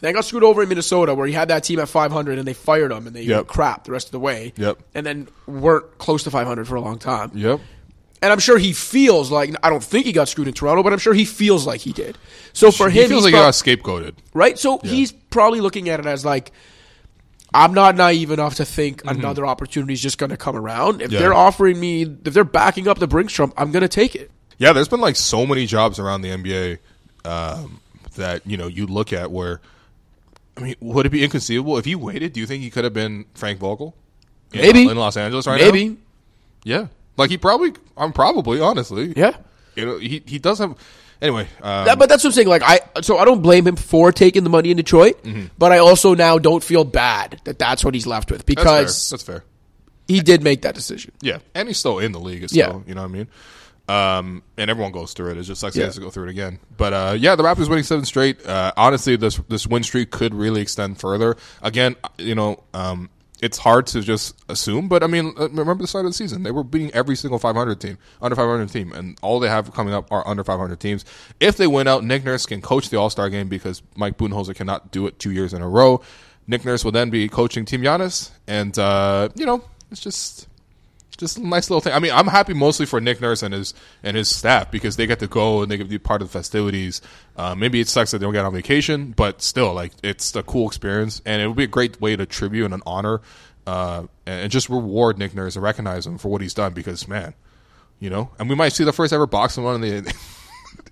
Then got screwed over in Minnesota, where he had that team at 500, and they fired him, and they Yep. crap the rest of the way. Yep. And then weren't close to 500 for a long time. Yep. And I'm sure he feels like I don't think he got screwed in Toronto, but I'm sure he feels like he did. So for him, He feels like prob- he got scapegoated. right. So he's probably looking at it as like, I'm not naive enough to think another opportunity is just going to come around. If Mm-hmm. Yeah. they're offering me, if they're backing up the Brinks Trump, I'm going to take it. Yeah, there's been like so many jobs around the NBA um, that you know you look at where. I mean, would it be inconceivable if you waited? Do you think he could have been Frank Vogel? In, Maybe. in Los Angeles right now. Maybe, Yeah, like he probably. I'm probably honestly. yeah. You know, he he does have. Anyway, um, That, but that's what I'm saying. Like I, so I don't blame him for taking the money in Detroit, but I also now don't feel bad that that's what he's left with Mm-hmm. that's fair. because That's fair. he did make that decision. Yeah, and he's still in the league. It's Yeah. You know what I mean. Um, and everyone goes through it. It's just like he Yeah. has to go through it again. But uh, yeah, the Raptors winning seven straight. Uh, honestly, this this win streak could really extend further. Again, you know, um, it's hard to just assume. But I mean, uh, remember the start of the season? They were beating every single 500 team, under 500 team, and all they have coming up are under 500 teams. If they win out, Nick Nurse can coach the All Star game because Mike Budenholzer cannot do it two years in a row. Nick Nurse will then be coaching Team Giannis, and uh, you know, it's just just a nice little thing. I mean, I'm happy mostly for Nick Nurse and his and his staff because they get to go and they get to be part of the festivities. Uh, maybe it sucks that they don't get on vacation, but still, like it's a cool experience, and it would be a great way to tribute and an honor, uh, and, just reward Nick Nurse and recognize him for what he's done. Because man, you know, and we might see the first ever boxing one in the. <laughs> in-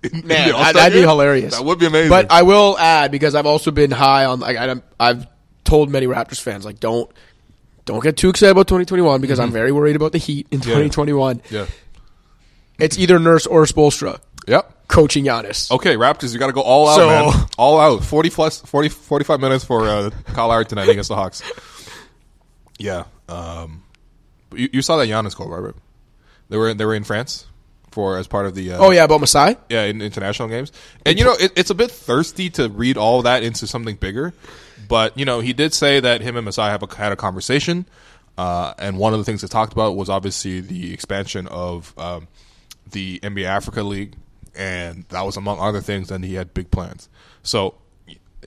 in Man, the All-Star that'd be hilarious. That would be amazing. But I will add because I've also been high on. Like, I've told many Raptors fans like don't don't get too excited about 2021 because I'm very worried about the Heat in 2021. Mm-hmm. yeah. It's either Nurse or Spoelstra Yep. coaching Giannis. Okay, Raptors, you got to go all out, So- man. All out. 40 plus, 40, 45 minutes for uh, Kyle Lowry tonight against the Hawks. Yeah. Um, you, you saw that Giannis goal, right? They were they were in France for as part of the uh, Oh yeah, about Masai. yeah in international games, and you know it, it's a bit thirsty to read all that into something bigger, but you know he did say that him and Masai have a, had a conversation, uh, and one of the things they talked about was obviously the expansion of um, the NBA Africa League, and that was among other things. And he had big plans. So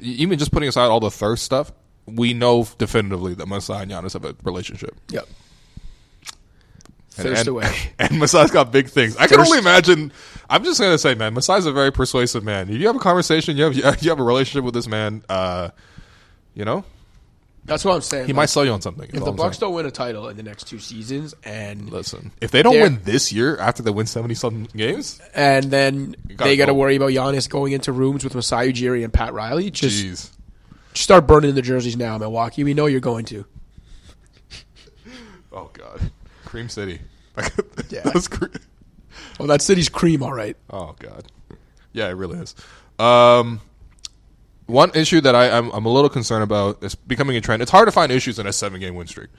even just putting aside all the thirst stuff, we know definitively that Masai and Giannis have a relationship. Yep. And- Thirst and, away. <laughs> And Masai's got big things. I can only imagine. I'm just gonna say, man, Masai's a very persuasive man. If you have a conversation, you have <laughs> you have a relationship with this man. Uh, you know, That's what I'm saying. he Like, might sell you on something. if the Bucks don't win a title in the next two seasons, and listen, if they don't win this year after they win seventy something games, and then they got to go. worry about Giannis going into rooms with Masai Ujiri and Pat Riley, just jeez, just start burning the jerseys now, Milwaukee. We know you're going to. oh god, Cream City. <laughs> Yeah. That's cre- Oh, that city's cream, all right. Oh god, yeah, it really is. Um, one issue that I, I'm, I'm a little concerned about is becoming a trend. It's hard to find issues in a seven game win streak,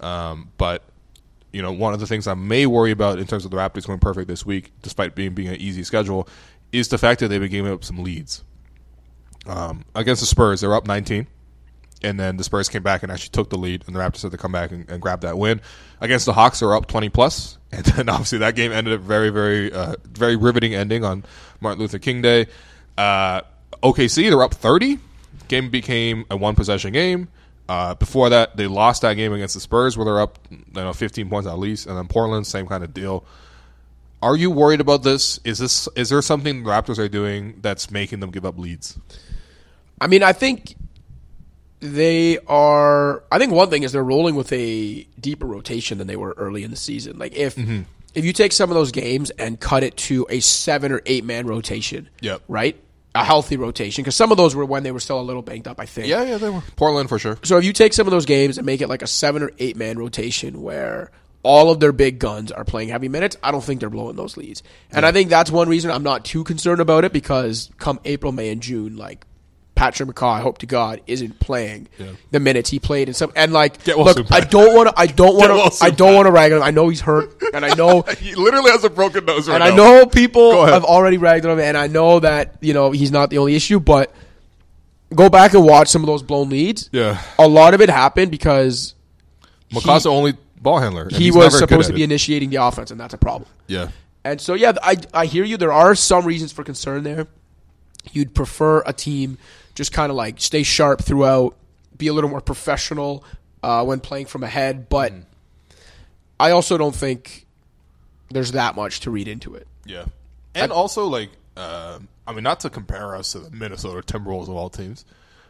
um, but you know, one of the things I may worry about in terms of the Raptors going perfect this week, despite being being an easy schedule, is the fact that they've been giving up some leads. Um, against the Spurs, they're up 19, and then the Spurs came back and actually took the lead, and the Raptors had to come back and, and grab that win. Against the Hawks, they're up 20 plus, <laughs> and then obviously that game ended up very, very, uh, very riveting ending on Martin Luther King Day. Uh, OKC, they're up 30. Game became a one possession game. Uh, before that, they lost that game against the Spurs, where they're up, you know, 15 points at least, and then Portland, same kind of deal. Are you worried about this? Is this is there something the Raptors are doing that's making them give up leads? I mean, I think they are. I think one thing is they're rolling with a deeper rotation than they were early in the season. Like if Mm-hmm. if you take some of those games and cut it to a seven or eight man rotation, Yep. right, a healthy rotation because some of those were when they were still a little banged up. I think. Yeah, yeah, they were Portland for sure. So if you take some of those games and make it like a seven or eight man rotation where all of their big guns are playing heavy minutes, I don't think they're blowing those leads. And I think that's one reason I'm not too concerned about it because come April, May, and June, like Patrick McCaw, I hope to God, isn't playing the minutes he played and some and like well look, I don't want to I don't want to I don't want to rag on him. I know he's hurt and I know <laughs> He literally has a broken nose right and now. I know people have already ragged on him, and I know that you know he's not the only issue. But go back and watch some of those blown leads. Yeah. a lot of it happened because McCaw's the only ball handler. he was supposed to be it. initiating the offense, and that's a problem. Yeah. And so, yeah, I I hear you. There are some reasons for concern there. You'd prefer a team just kind of like stay sharp throughout, be a little more professional uh, when playing from ahead, but Mm. I also don't think there's that much to read into it. Yeah. And also, like, uh, I mean, not to compare us to the Minnesota Timberwolves of all teams,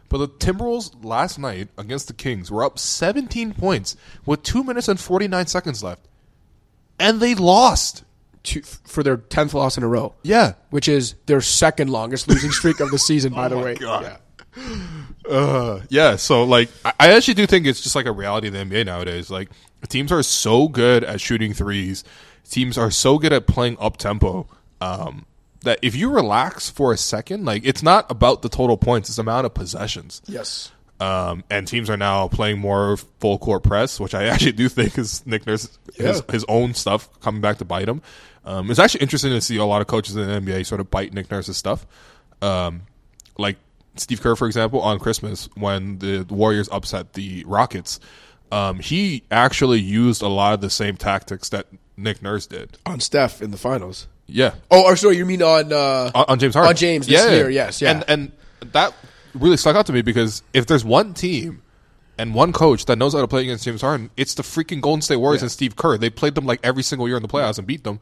but the Timberwolves last night against the Kings were up 17 points with 2 minutes and 49 seconds left. And they lost. To, for their tenth loss in a row, Yeah. which is their second longest losing streak of the season, <laughs> by the Oh my way. God. Yeah. Uh, yeah, so like I I actually do think it's just like a reality of the NBA nowadays. Like teams are so good at shooting threes, teams are so good at playing up tempo. Um, that if you relax for a second, like it's not about the total points, it's the amount of possessions. Yes. Um, and teams are now playing more full court press, which I <laughs> actually do think is Nick Nurse his, his own stuff coming back to bite him. Um, it's actually interesting to see a lot of coaches in the NBA sort of bite Nick Nurse's stuff. Um, like Steve Kerr, for example, on Christmas when the Warriors upset the Rockets, um, he actually used a lot of the same tactics that Nick Nurse did. On Steph in the finals. Yeah, Oh, or sorry, you mean on uh, on, on James Harden. On James this year, yes, yeah. And and that really stuck out to me because if there's one team and one coach that knows how to play against James Harden, it's the freaking Golden State Warriors and Steve Kerr. They played them like every single year in the playoffs and beat them.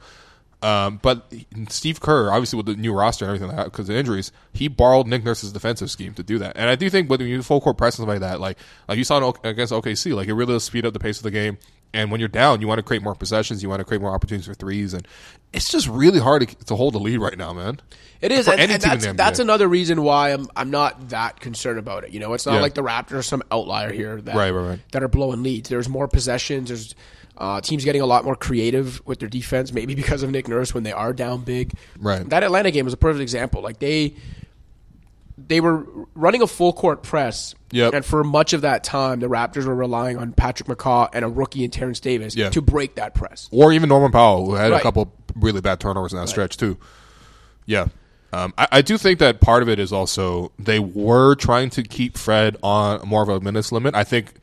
Um, but Steve Kerr, obviously with the new roster and everything like that, because of injuries, he borrowed Nick Nurse's defensive scheme to do that. And I do think when you full court press and stuff like that, like like you saw against OKC, like it really does speed up the pace of the game. And when you're down, you want to create more possessions, you want to create more opportunities for threes, and it's just really hard to, to hold the lead right now, man. It is, For and, any and that's, that's another reason why I'm I'm not that concerned about it. You know, it's not Yeah. like the Raptors are some outlier here that Right, right, right. that are blowing leads. There's more possessions. There's uh, teams getting a lot more creative with their defense, maybe because of Nick Nurse when they are down big. Right. That Atlanta game was a perfect example. Like they they were running a full court press. Yep. And for much of that time, the Raptors were relying on Patrick McCaw and a rookie in Terrence Davis Yeah. to break that press. or even Norman Powell, who had a couple really bad turnovers in that stretch too. Yeah, um, I, I do think that part of it is also they were trying to keep Fred on more of a minutes limit. I think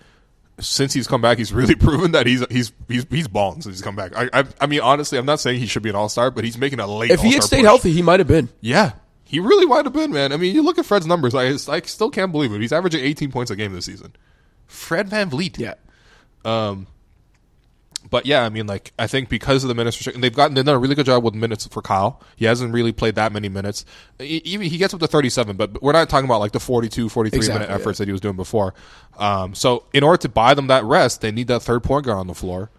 since he's come back, he's really <laughs> proven that he's he's he's he's balling since he's come back. I I, I mean, honestly, I'm not saying he should be an All Star, but he's making a late. If he had stayed push. healthy, he might have been. yeah. He really might have been, man. I mean, you look at Fred's numbers. I, I still can't believe it. He's averaging 18 points a game this season. Fred VanVleet. Yeah. Um, But yeah, I mean, like I think because of the minutes restriction, they've gotten they've done a really good job with minutes for Kyle. He hasn't really played that many minutes. Even he gets up to 37, but we're not talking about like the 42, 43 Exactly, minute yeah. efforts that he was doing before. Um, so in order to buy them that rest, they need that third point guard on the floor.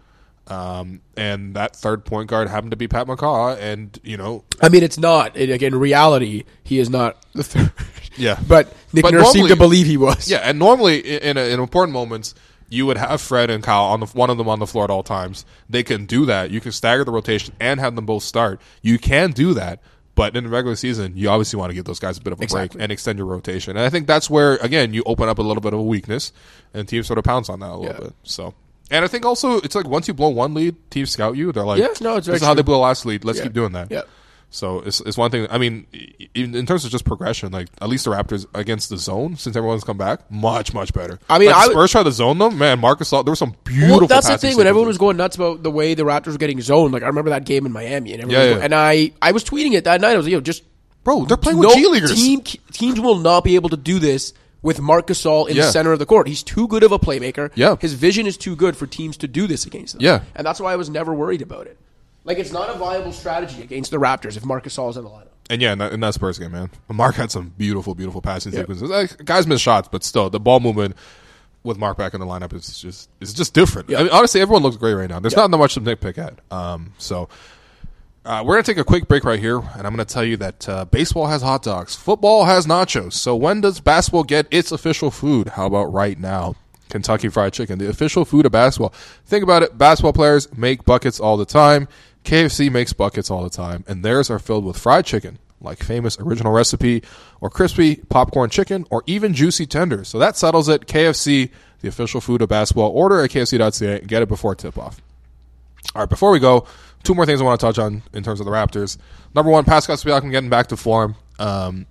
Um, and that third point guard happened to be Pat McCaw, and you know, I mean, it's not. It, again, reality, he is not the third. Yeah. But Nick But Nurse seemed to believe he was. Yeah, and normally in in, in important moments, you would have Fred and Kyle on the one of them on the floor at all times. They can do that. You can stagger the rotation and have them both start. You can do that, but in the regular season, you obviously want to give those guys a bit of a Exactly. break and extend your rotation. And I think that's where again you open up a little bit of a weakness, and teams sort of pounce on that a little Yeah. bit. So And I think also it's like once you blow one lead, teams scout you. They're like, Yeah, no, it's this is how they blew last lead. Let's Yeah. keep doing that. Yeah. So it's, it's one thing. I mean, even in terms of just progression, like at least the Raptors against the zone, since everyone's come back, much much better. I mean, like, I would- Spurs tried to zone them. Man, Marcus, there were some beautiful. Well, that's the thing. When everyone was going nuts about the way the Raptors were getting zoned, like I remember that game in Miami, and everyone Yeah, yeah. and I I was tweeting it that night. I was like, yo, just bro, they're playing no with G leaguers. team teams will not be able to do this with Marc Gasol in Yeah. the center of the court. He's too good of a playmaker. Yeah. his vision is too good for teams to do this against them. Yeah. and that's why I was never worried about it. Like it's not a viable strategy against the Raptors if Marc Gasol is in the lineup. And yeah, in that, in that Spurs game, man, Mark had some beautiful, beautiful passing sequences. Like, guys miss shots, but still, the ball movement with Mark back in the lineup is just is just different. Yeah. I mean, honestly, everyone looks great right now. There's not that much to nitpick at. Um, so uh, we're gonna take a quick break right here, and I'm gonna tell you that uh, baseball has hot dogs, football has nachos. So when does basketball get its official food? How about right now? Kentucky Fried Chicken, the official food of basketball. Think about it. Basketball players make buckets all the time. KFC makes buckets all the time, and theirs are filled with fried chicken, like famous original recipe, or crispy popcorn chicken, or even juicy tenders. So that settles it. KFC, the official food of basketball. Order at KFC.ca and get it before tip off. All right, before we go, two more things I want to touch on in terms of the Raptors. Number one, Pascal Siakam getting back to form. Um,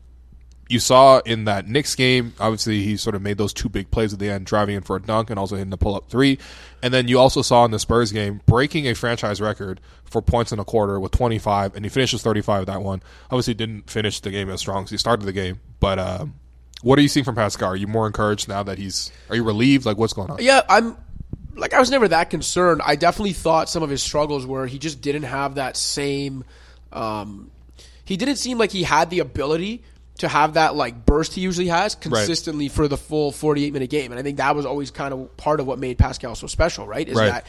you saw in that Knicks game, obviously he sort of made those two big plays at the end, driving in for a dunk and also hitting the pull up three. And then you also saw in the Spurs game breaking a franchise record for points in a quarter with 25, and he finishes 35 that one. Obviously, didn't finish the game as strong as he started the game, but uh, what are you seeing from Pascal? Are you more encouraged now that he's? Are you relieved? Like what's going on? Yeah, I'm like I was never that concerned. I definitely thought some of his struggles were he just didn't have that same um he didn't seem like he had the ability to have that like burst he usually has consistently for the full 48 minute game. And I think that was always kind of part of what made Pascal so special, right? Is Right. that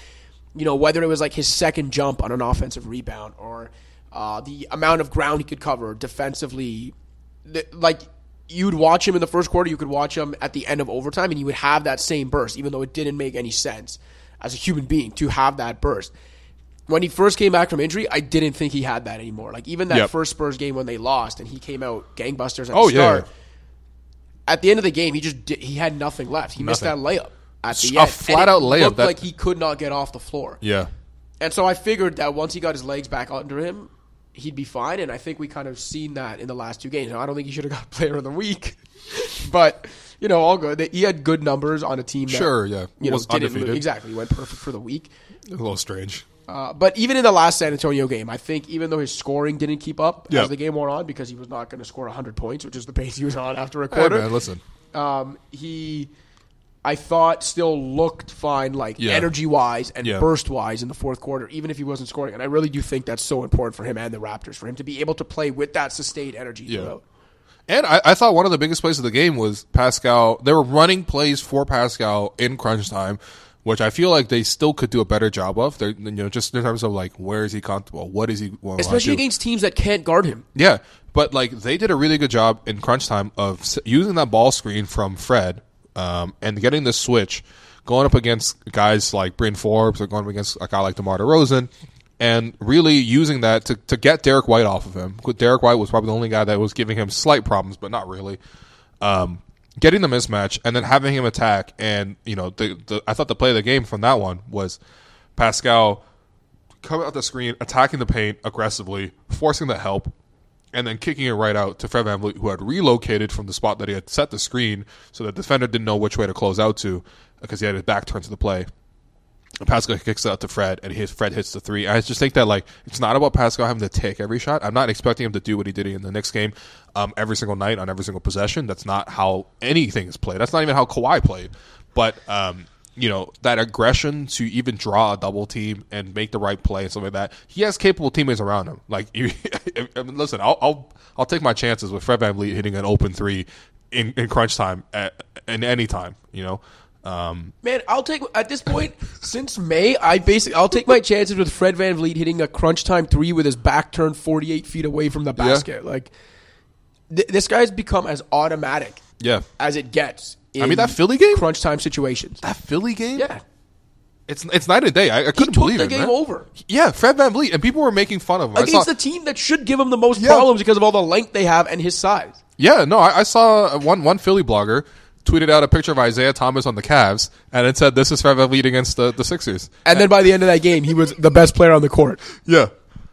you know whether it was like his second jump on an offensive rebound or uh, the amount of ground he could cover defensively th- like you'd watch him in the first quarter, you could watch him at the end of overtime, and you would have that same burst, even though it didn't make any sense as a human being to have that burst. When he first came back from injury, I didn't think he had that anymore. Like even that Yep. first Spurs game when they lost and he came out gangbusters at Oh, the yeah. start. At the end of the game, he just did, he had nothing left. He missed that layup at A the end. A flat And it out layup that- like he could not get off the floor. Yeah. And so I figured that once he got his legs back under him, he'd be fine. And I think we kind of seen that in the last two games. Now, I don't think he should have got <laughs> Player of the Week, <laughs> but you know, all good. He had good numbers on a team. That, Sure, yeah. you know, Was undefeated. exactly. He went perfect for the week. A little strange. Uh, but even in the last San Antonio game, I think even though his scoring didn't keep up Yeah. as the game wore on, because he was not going to score 100 points, which is the pace he was on after a Hey, quarter man, listen. um, he, I thought, still looked fine, like Yeah. energy wise and Yeah. burst wise in the fourth quarter, even if he wasn't scoring. And I really do think that's so important for him and the Raptors for him to be able to play with that sustained energy Yeah. throughout. And I, I thought one of the biggest plays of the game was Pascal. They were running plays for Pascal in crunch time, which I feel like they still could do a better job of. They're, you know, just in terms of like where is he comfortable, what is he, Especially against teams that can't guard him. Yeah, but like they did a really good job in crunch time of using that ball screen from Fred um, and getting the switch, going up against guys like Bryn Forbes or going up against a guy like DeMar DeRozan, and really using that to, to get Derek White off of him. Derek White was probably the only guy that was giving him slight problems, but not really. Um, getting the mismatch and then having him attack, and you know, the, the I thought the play of the game from that one was Pascal coming out the screen, attacking the paint aggressively, forcing the help, and then kicking it right out to Fred VanVleet, who had relocated from the spot that he had set the screen, so the defender didn't know which way to close out to because he had his back turned to the play. Pascal kicks it out to Fred, and his Fred hits the three. I just think that like it's not about Pascal having to take every shot. I'm not expecting him to do what he did in the next game um, every single night on every single possession. That's not how anything is played. That's not even how Kawhi played. But um, you know that aggression to even draw a double team and make the right play and stuff like that. He has capable teammates around him. Like, you, <laughs> I mean, listen, I'll, I'll I'll take my chances with Fred VanVleet hitting an open three in, in crunch time at, in any time. You know. Um, Man, I'll take at this point since May. I basically I'll take my chances with Fred VanVleet hitting a crunch time three with his back turned 48 feet away from the basket. Like th- this guy's become as automatic yeah. as it gets. I mean that Philly game. crunch time situations. That Philly game. Yeah, It's it's night and day. I, I couldn't believe the it. game man. over Yeah, Fred VanVleet, and people were making fun of him. Against the team that should give him the most Yeah. problems because of all the length they have and his size. Yeah, no, I, I saw one one Philly blogger tweeted out a picture of Isaiah Thomas on the Cavs, and it said, "This is Fred VanVleet against the, the Sixers." And then by the end of that game, he was the best player on the court. Yeah.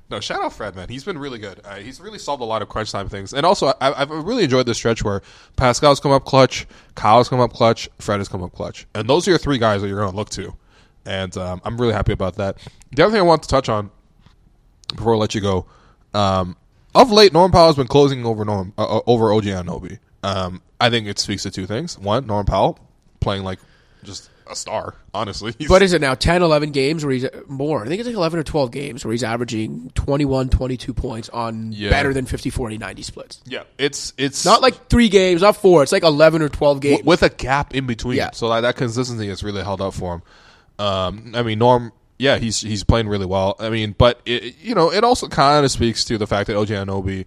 No, shout out Fred, man. He's been really good. Uh, he's really solved a lot of crunch time things. And also, I, I've really enjoyed this stretch where Pascal's come up clutch, Kyle's come up clutch, Fred has come up clutch. And those are your three guys that you're going to look to. And um, I'm really happy about that. The other thing I want to touch on before I let you go, um, of late, Norm Powell has been closing over Norm uh, over OG Anunoby. Um, I think it speaks to two things. One, Norm Powell playing like just a star, honestly. <laughs> He's- What is it now? 10, 11 games where he's more. I think it's like 11 or 12 games where he's averaging 21, 22 points on Yeah. better than 50, 40, 90 splits. yeah, it's it's Not like three games, not four. It's like 11 or 12 games. with a gap in between. Yeah. So like, that consistency has really held up for him. Um, I mean, Norm, yeah, he's he's playing really well. I mean, but it, you know, it also kind of speaks to the fact that OG Anunoby,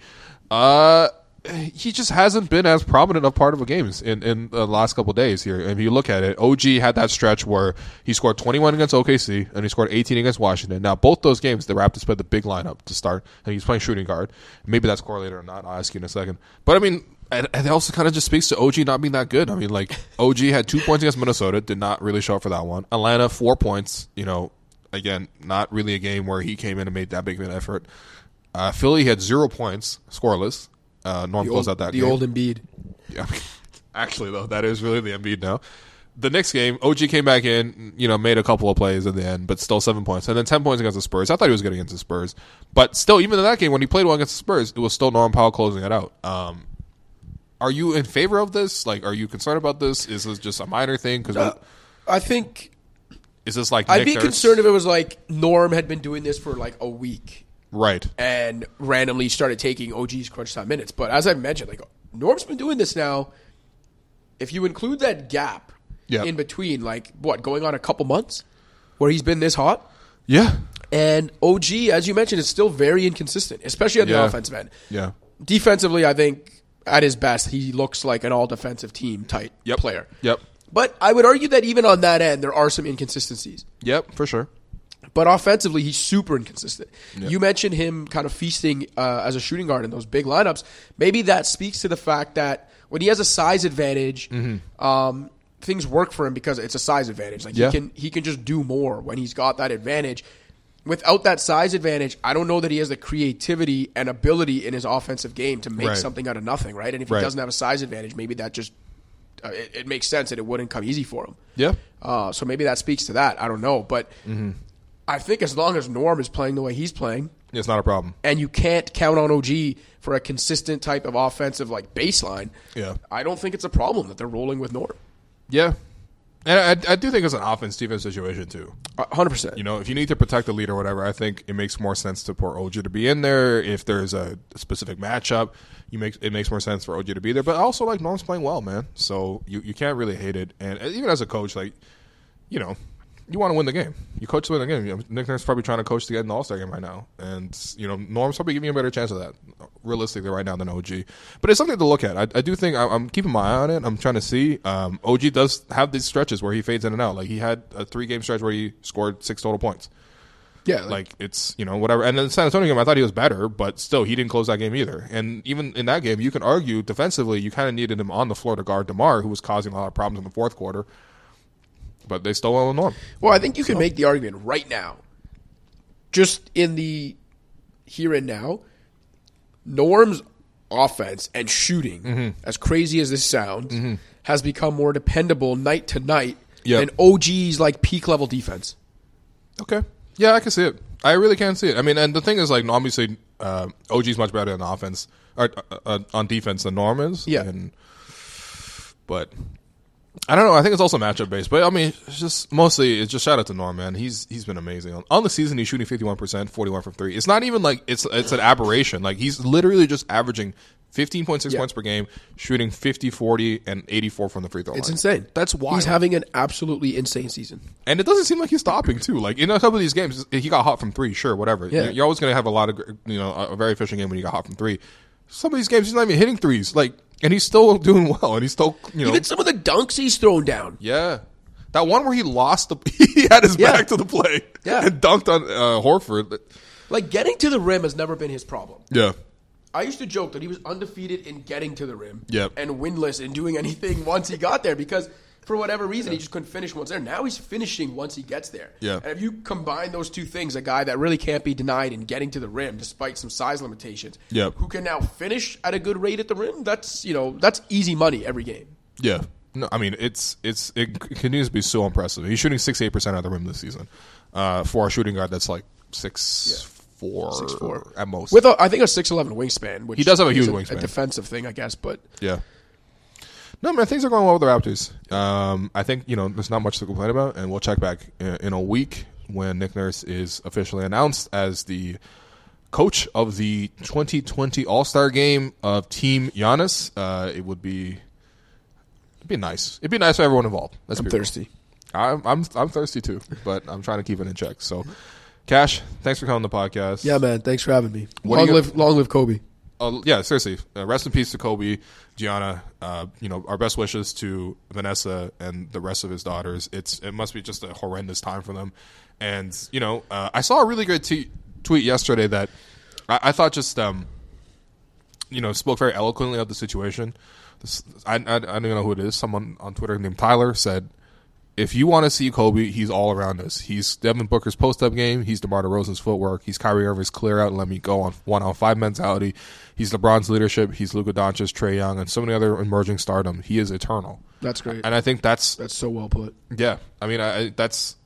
uh, he just hasn't been as prominent a part of the games in, in the last couple days here. And if you look at it, OG had that stretch where he scored 21 against OKC and he scored 18 against Washington. Now, both those games, the Raptors played the big lineup to start, and he's playing shooting guard. Maybe that's correlated or not. I'll ask you in a second. But I mean, and it also kind of just speaks to OG not being that good. I mean, like <laughs> OG had two points against Minnesota, did not really show up for that one. Atlanta four points. You know, again, not really a game where he came in and made that big of an effort. Uh, Philly had zero points, scoreless. Uh, Norm the old, out that the game. old Embiid. Yeah, <laughs> actually though, that is really the Embiid now. The next game, OG came back in, you know, made a couple of plays at the end, but still seven points, and then ten points against the Spurs. I thought he was good against the Spurs, but still, even in that game when he played well against the Spurs, it was still Norm Powell closing it out. Um, are you in favor of this? Like, are you concerned about this? Is this just a minor thing? Because Uh, I think is this like I'd be Nurse? concerned if it was like Norm had been doing this for like a week right? and randomly started taking OG's crunch time minutes. But as I mentioned, like Norm's been doing this now. If you include that gap Yeah. in between, like what, going on a couple months where he's been this hot, Yeah, and OG, as you mentioned, is still very inconsistent, especially on the Yeah. offensive end. yeah, Defensively, I think at his best, he looks like an all defensive team type yep, player. Yep, But I would argue that even on that end, there are some inconsistencies. yep, for sure. But offensively, he's super inconsistent. You mentioned him kind of feasting uh, as a shooting guard in those big lineups. Maybe that speaks to the fact that when he has a size advantage, um, things work for him because it's a size advantage. Like Yeah. he can he can just do more when he's got that advantage. Without that size advantage, I don't know that he has the creativity and ability in his offensive game to make Right. something out of nothing, right? And if Right. he doesn't have a size advantage, maybe that just uh, it, it makes sense that it wouldn't come easy for him. Yeah, Uh, so maybe that speaks to that. I don't know, but Mm-hmm. I think as long as Norm is playing the way he's playing, it's not a problem. and you can't count on OG for a consistent type of offensive like baseline, Yeah. I don't think it's a problem that they're rolling with Norm. Yeah, and I, I do think it's an offense defense situation too. Hundred percent. You know, if you need to protect the lead or whatever, I think it makes more sense to pour OG to be in there. If there's a specific matchup, you make it makes more sense for OG to be there. But also, like Norm's playing well, man. So you, you can't really hate it. And even as a coach, like you know, you want to win the game. You coach to win the game. You know, Nick Nurse is probably trying to coach to get in the All Star game right now, and you know Norm's probably giving you a better chance of that, realistically, right now than OG. But it's something to look at. I, I do think I, I'm keeping my eye on it. I'm trying to see. Um, OG does have these stretches where he fades in and out. Like he had a three game stretch where he scored six total points. Yeah, Like it's you know whatever. And then the San Antonio game, I thought he was better, but still he didn't close that game either. And even in that game, you can argue defensively, you kind of needed him on the floor to guard Demar, who was causing a lot of problems in the fourth quarter. But they still with Norm. Well, I think you can make the argument right now, just in the here and now, Norm's offense and shooting, Mm-hmm. as crazy as this sounds, has become more dependable night to night Yep. than OG's like peak level defense. Okay. Yeah, I can see it. I really can see it. I mean, and the thing is, like, obviously, uh, OG's much better on offense or uh, uh, on defense than Norm is. Yeah. And, but I don't know. I think it's also matchup based. But I mean, it's just mostly it's just shout out to Norm, man. He's he's been amazing on, on the season. He's shooting fifty one percent, forty one from three. It's not even like it's it's an aberration. Like he's literally just averaging. 15.6 Yeah. points per game, shooting 50, 40, and 84 from the free throw It's line. insane. That's wild. He's having an absolutely insane season. And it doesn't seem like he's stopping too. Like in a couple of these games, he got hot from three. Sure, whatever. Yeah. You're- always going to have a lot of you know a very efficient game when you got hot from three. Some of these games, he's not even hitting threes. Like, and he's still doing well, and he's still you know Even some of the dunks he's thrown down. yeah. That one where he lost the <laughs> he had his Yeah. back to the play Yeah. and dunked on uh, Horford. Like getting to the rim has never been his problem. Yeah, I used to joke that he was undefeated in getting to the rim Yep. and winless in doing anything <laughs> once he got there because for whatever reason he just couldn't finish once there. Now he's finishing once he gets there. Yeah. And if you combine those two things, a guy that really can't be denied in getting to the rim despite some size limitations, Yep. who can now finish at a good rate at the rim, that's you know that's easy money every game. Yeah. No, I mean it's it's it continues to be so impressive. He's shooting sixty eight percent out of the rim this season. Uh, for a shooting guard that's like six four, 6'4". at most. With a, I think a six eleven wingspan, which He does have a huge wingspan. a defensive thing, I guess. But yeah. No man, things are going well with the Raptors. Um, I think you know there's not much to complain about, and we'll check back in, in a week when Nick Nurse is officially announced as the coach of the 2020 All Star Game of Team Giannis. Uh, it would be it'd be nice. It'd be nice for everyone involved. Let's I'm be real. thirsty. I'm I'm I'm thirsty too, but I'm trying to keep it in check. So, Cash, thanks for coming on the podcast. Yeah, man. Thanks for having me. What long live, long live Kobe. Uh, yeah, seriously. Uh, rest in peace to Kobe, Gianna. Uh, you know, our best wishes to Vanessa and the rest of his daughters. It's it must be just a horrendous time for them. And you know, uh, I saw a really good t- tweet yesterday that I, I thought just um, you know spoke very eloquently of the situation. This, I, I I don't know who it is. Someone on Twitter named Tyler said if you want to see Kobe, he's all around us. He's Devin Booker's post up game. He's DeMar DeRozan's footwork. He's Kyrie Irving's clear out and let me go on one on five mentality. He's LeBron's leadership. He's Luka Doncic, Trae Young, and so many other emerging stardom. He is eternal. That's great. And I think that's That's so well put. yeah. I mean, I, I that's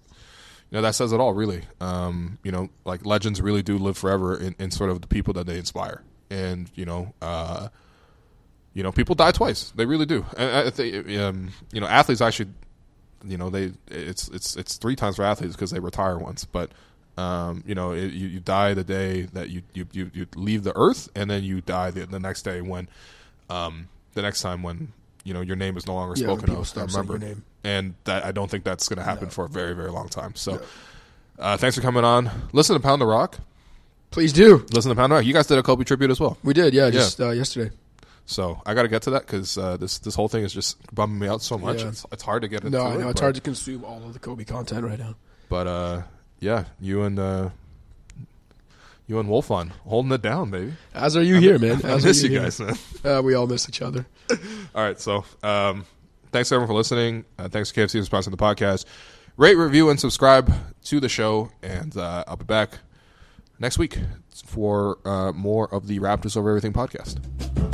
you know that says it all, really. Um, you know, like legends really do live forever in, in sort of the people that they inspire, and you know, uh, you know, people die twice. They really do. And I think um, you know, athletes actually, you know, they it's it's it's three times for athletes because they retire once, but. Um, you know, it, you, you die the day that you, you, you, you leave the earth, and then you die the, the next day when, um, the next time when you know your name is no longer Yeah, spoken of. I remember, name. and that I don't think that's going to happen for a very very long time. So, uh, thanks for coming on. Listen to Pound the Rock. Please do. Listen to Pound the Rock. You guys did a Kobe tribute as well. We did, yeah, just Uh, yesterday. So I got to get to that because uh, this this whole thing is just bumming me out so much. Yeah. It's, it's hard to get into. No, I it, know it's hard to consume all of the Kobe content right now. But uh, yeah, you and uh, you and Wolfon holding it down, baby. As are you here, man. I As are miss you here. guys, man. <laughs> Uh, we all miss each other. <laughs> All right, so um, thanks everyone for listening. Uh, thanks to KFC for sponsoring the podcast. Rate, review, and subscribe to the show, and uh, I'll be back next week for uh, more of the Raptors Over Everything podcast.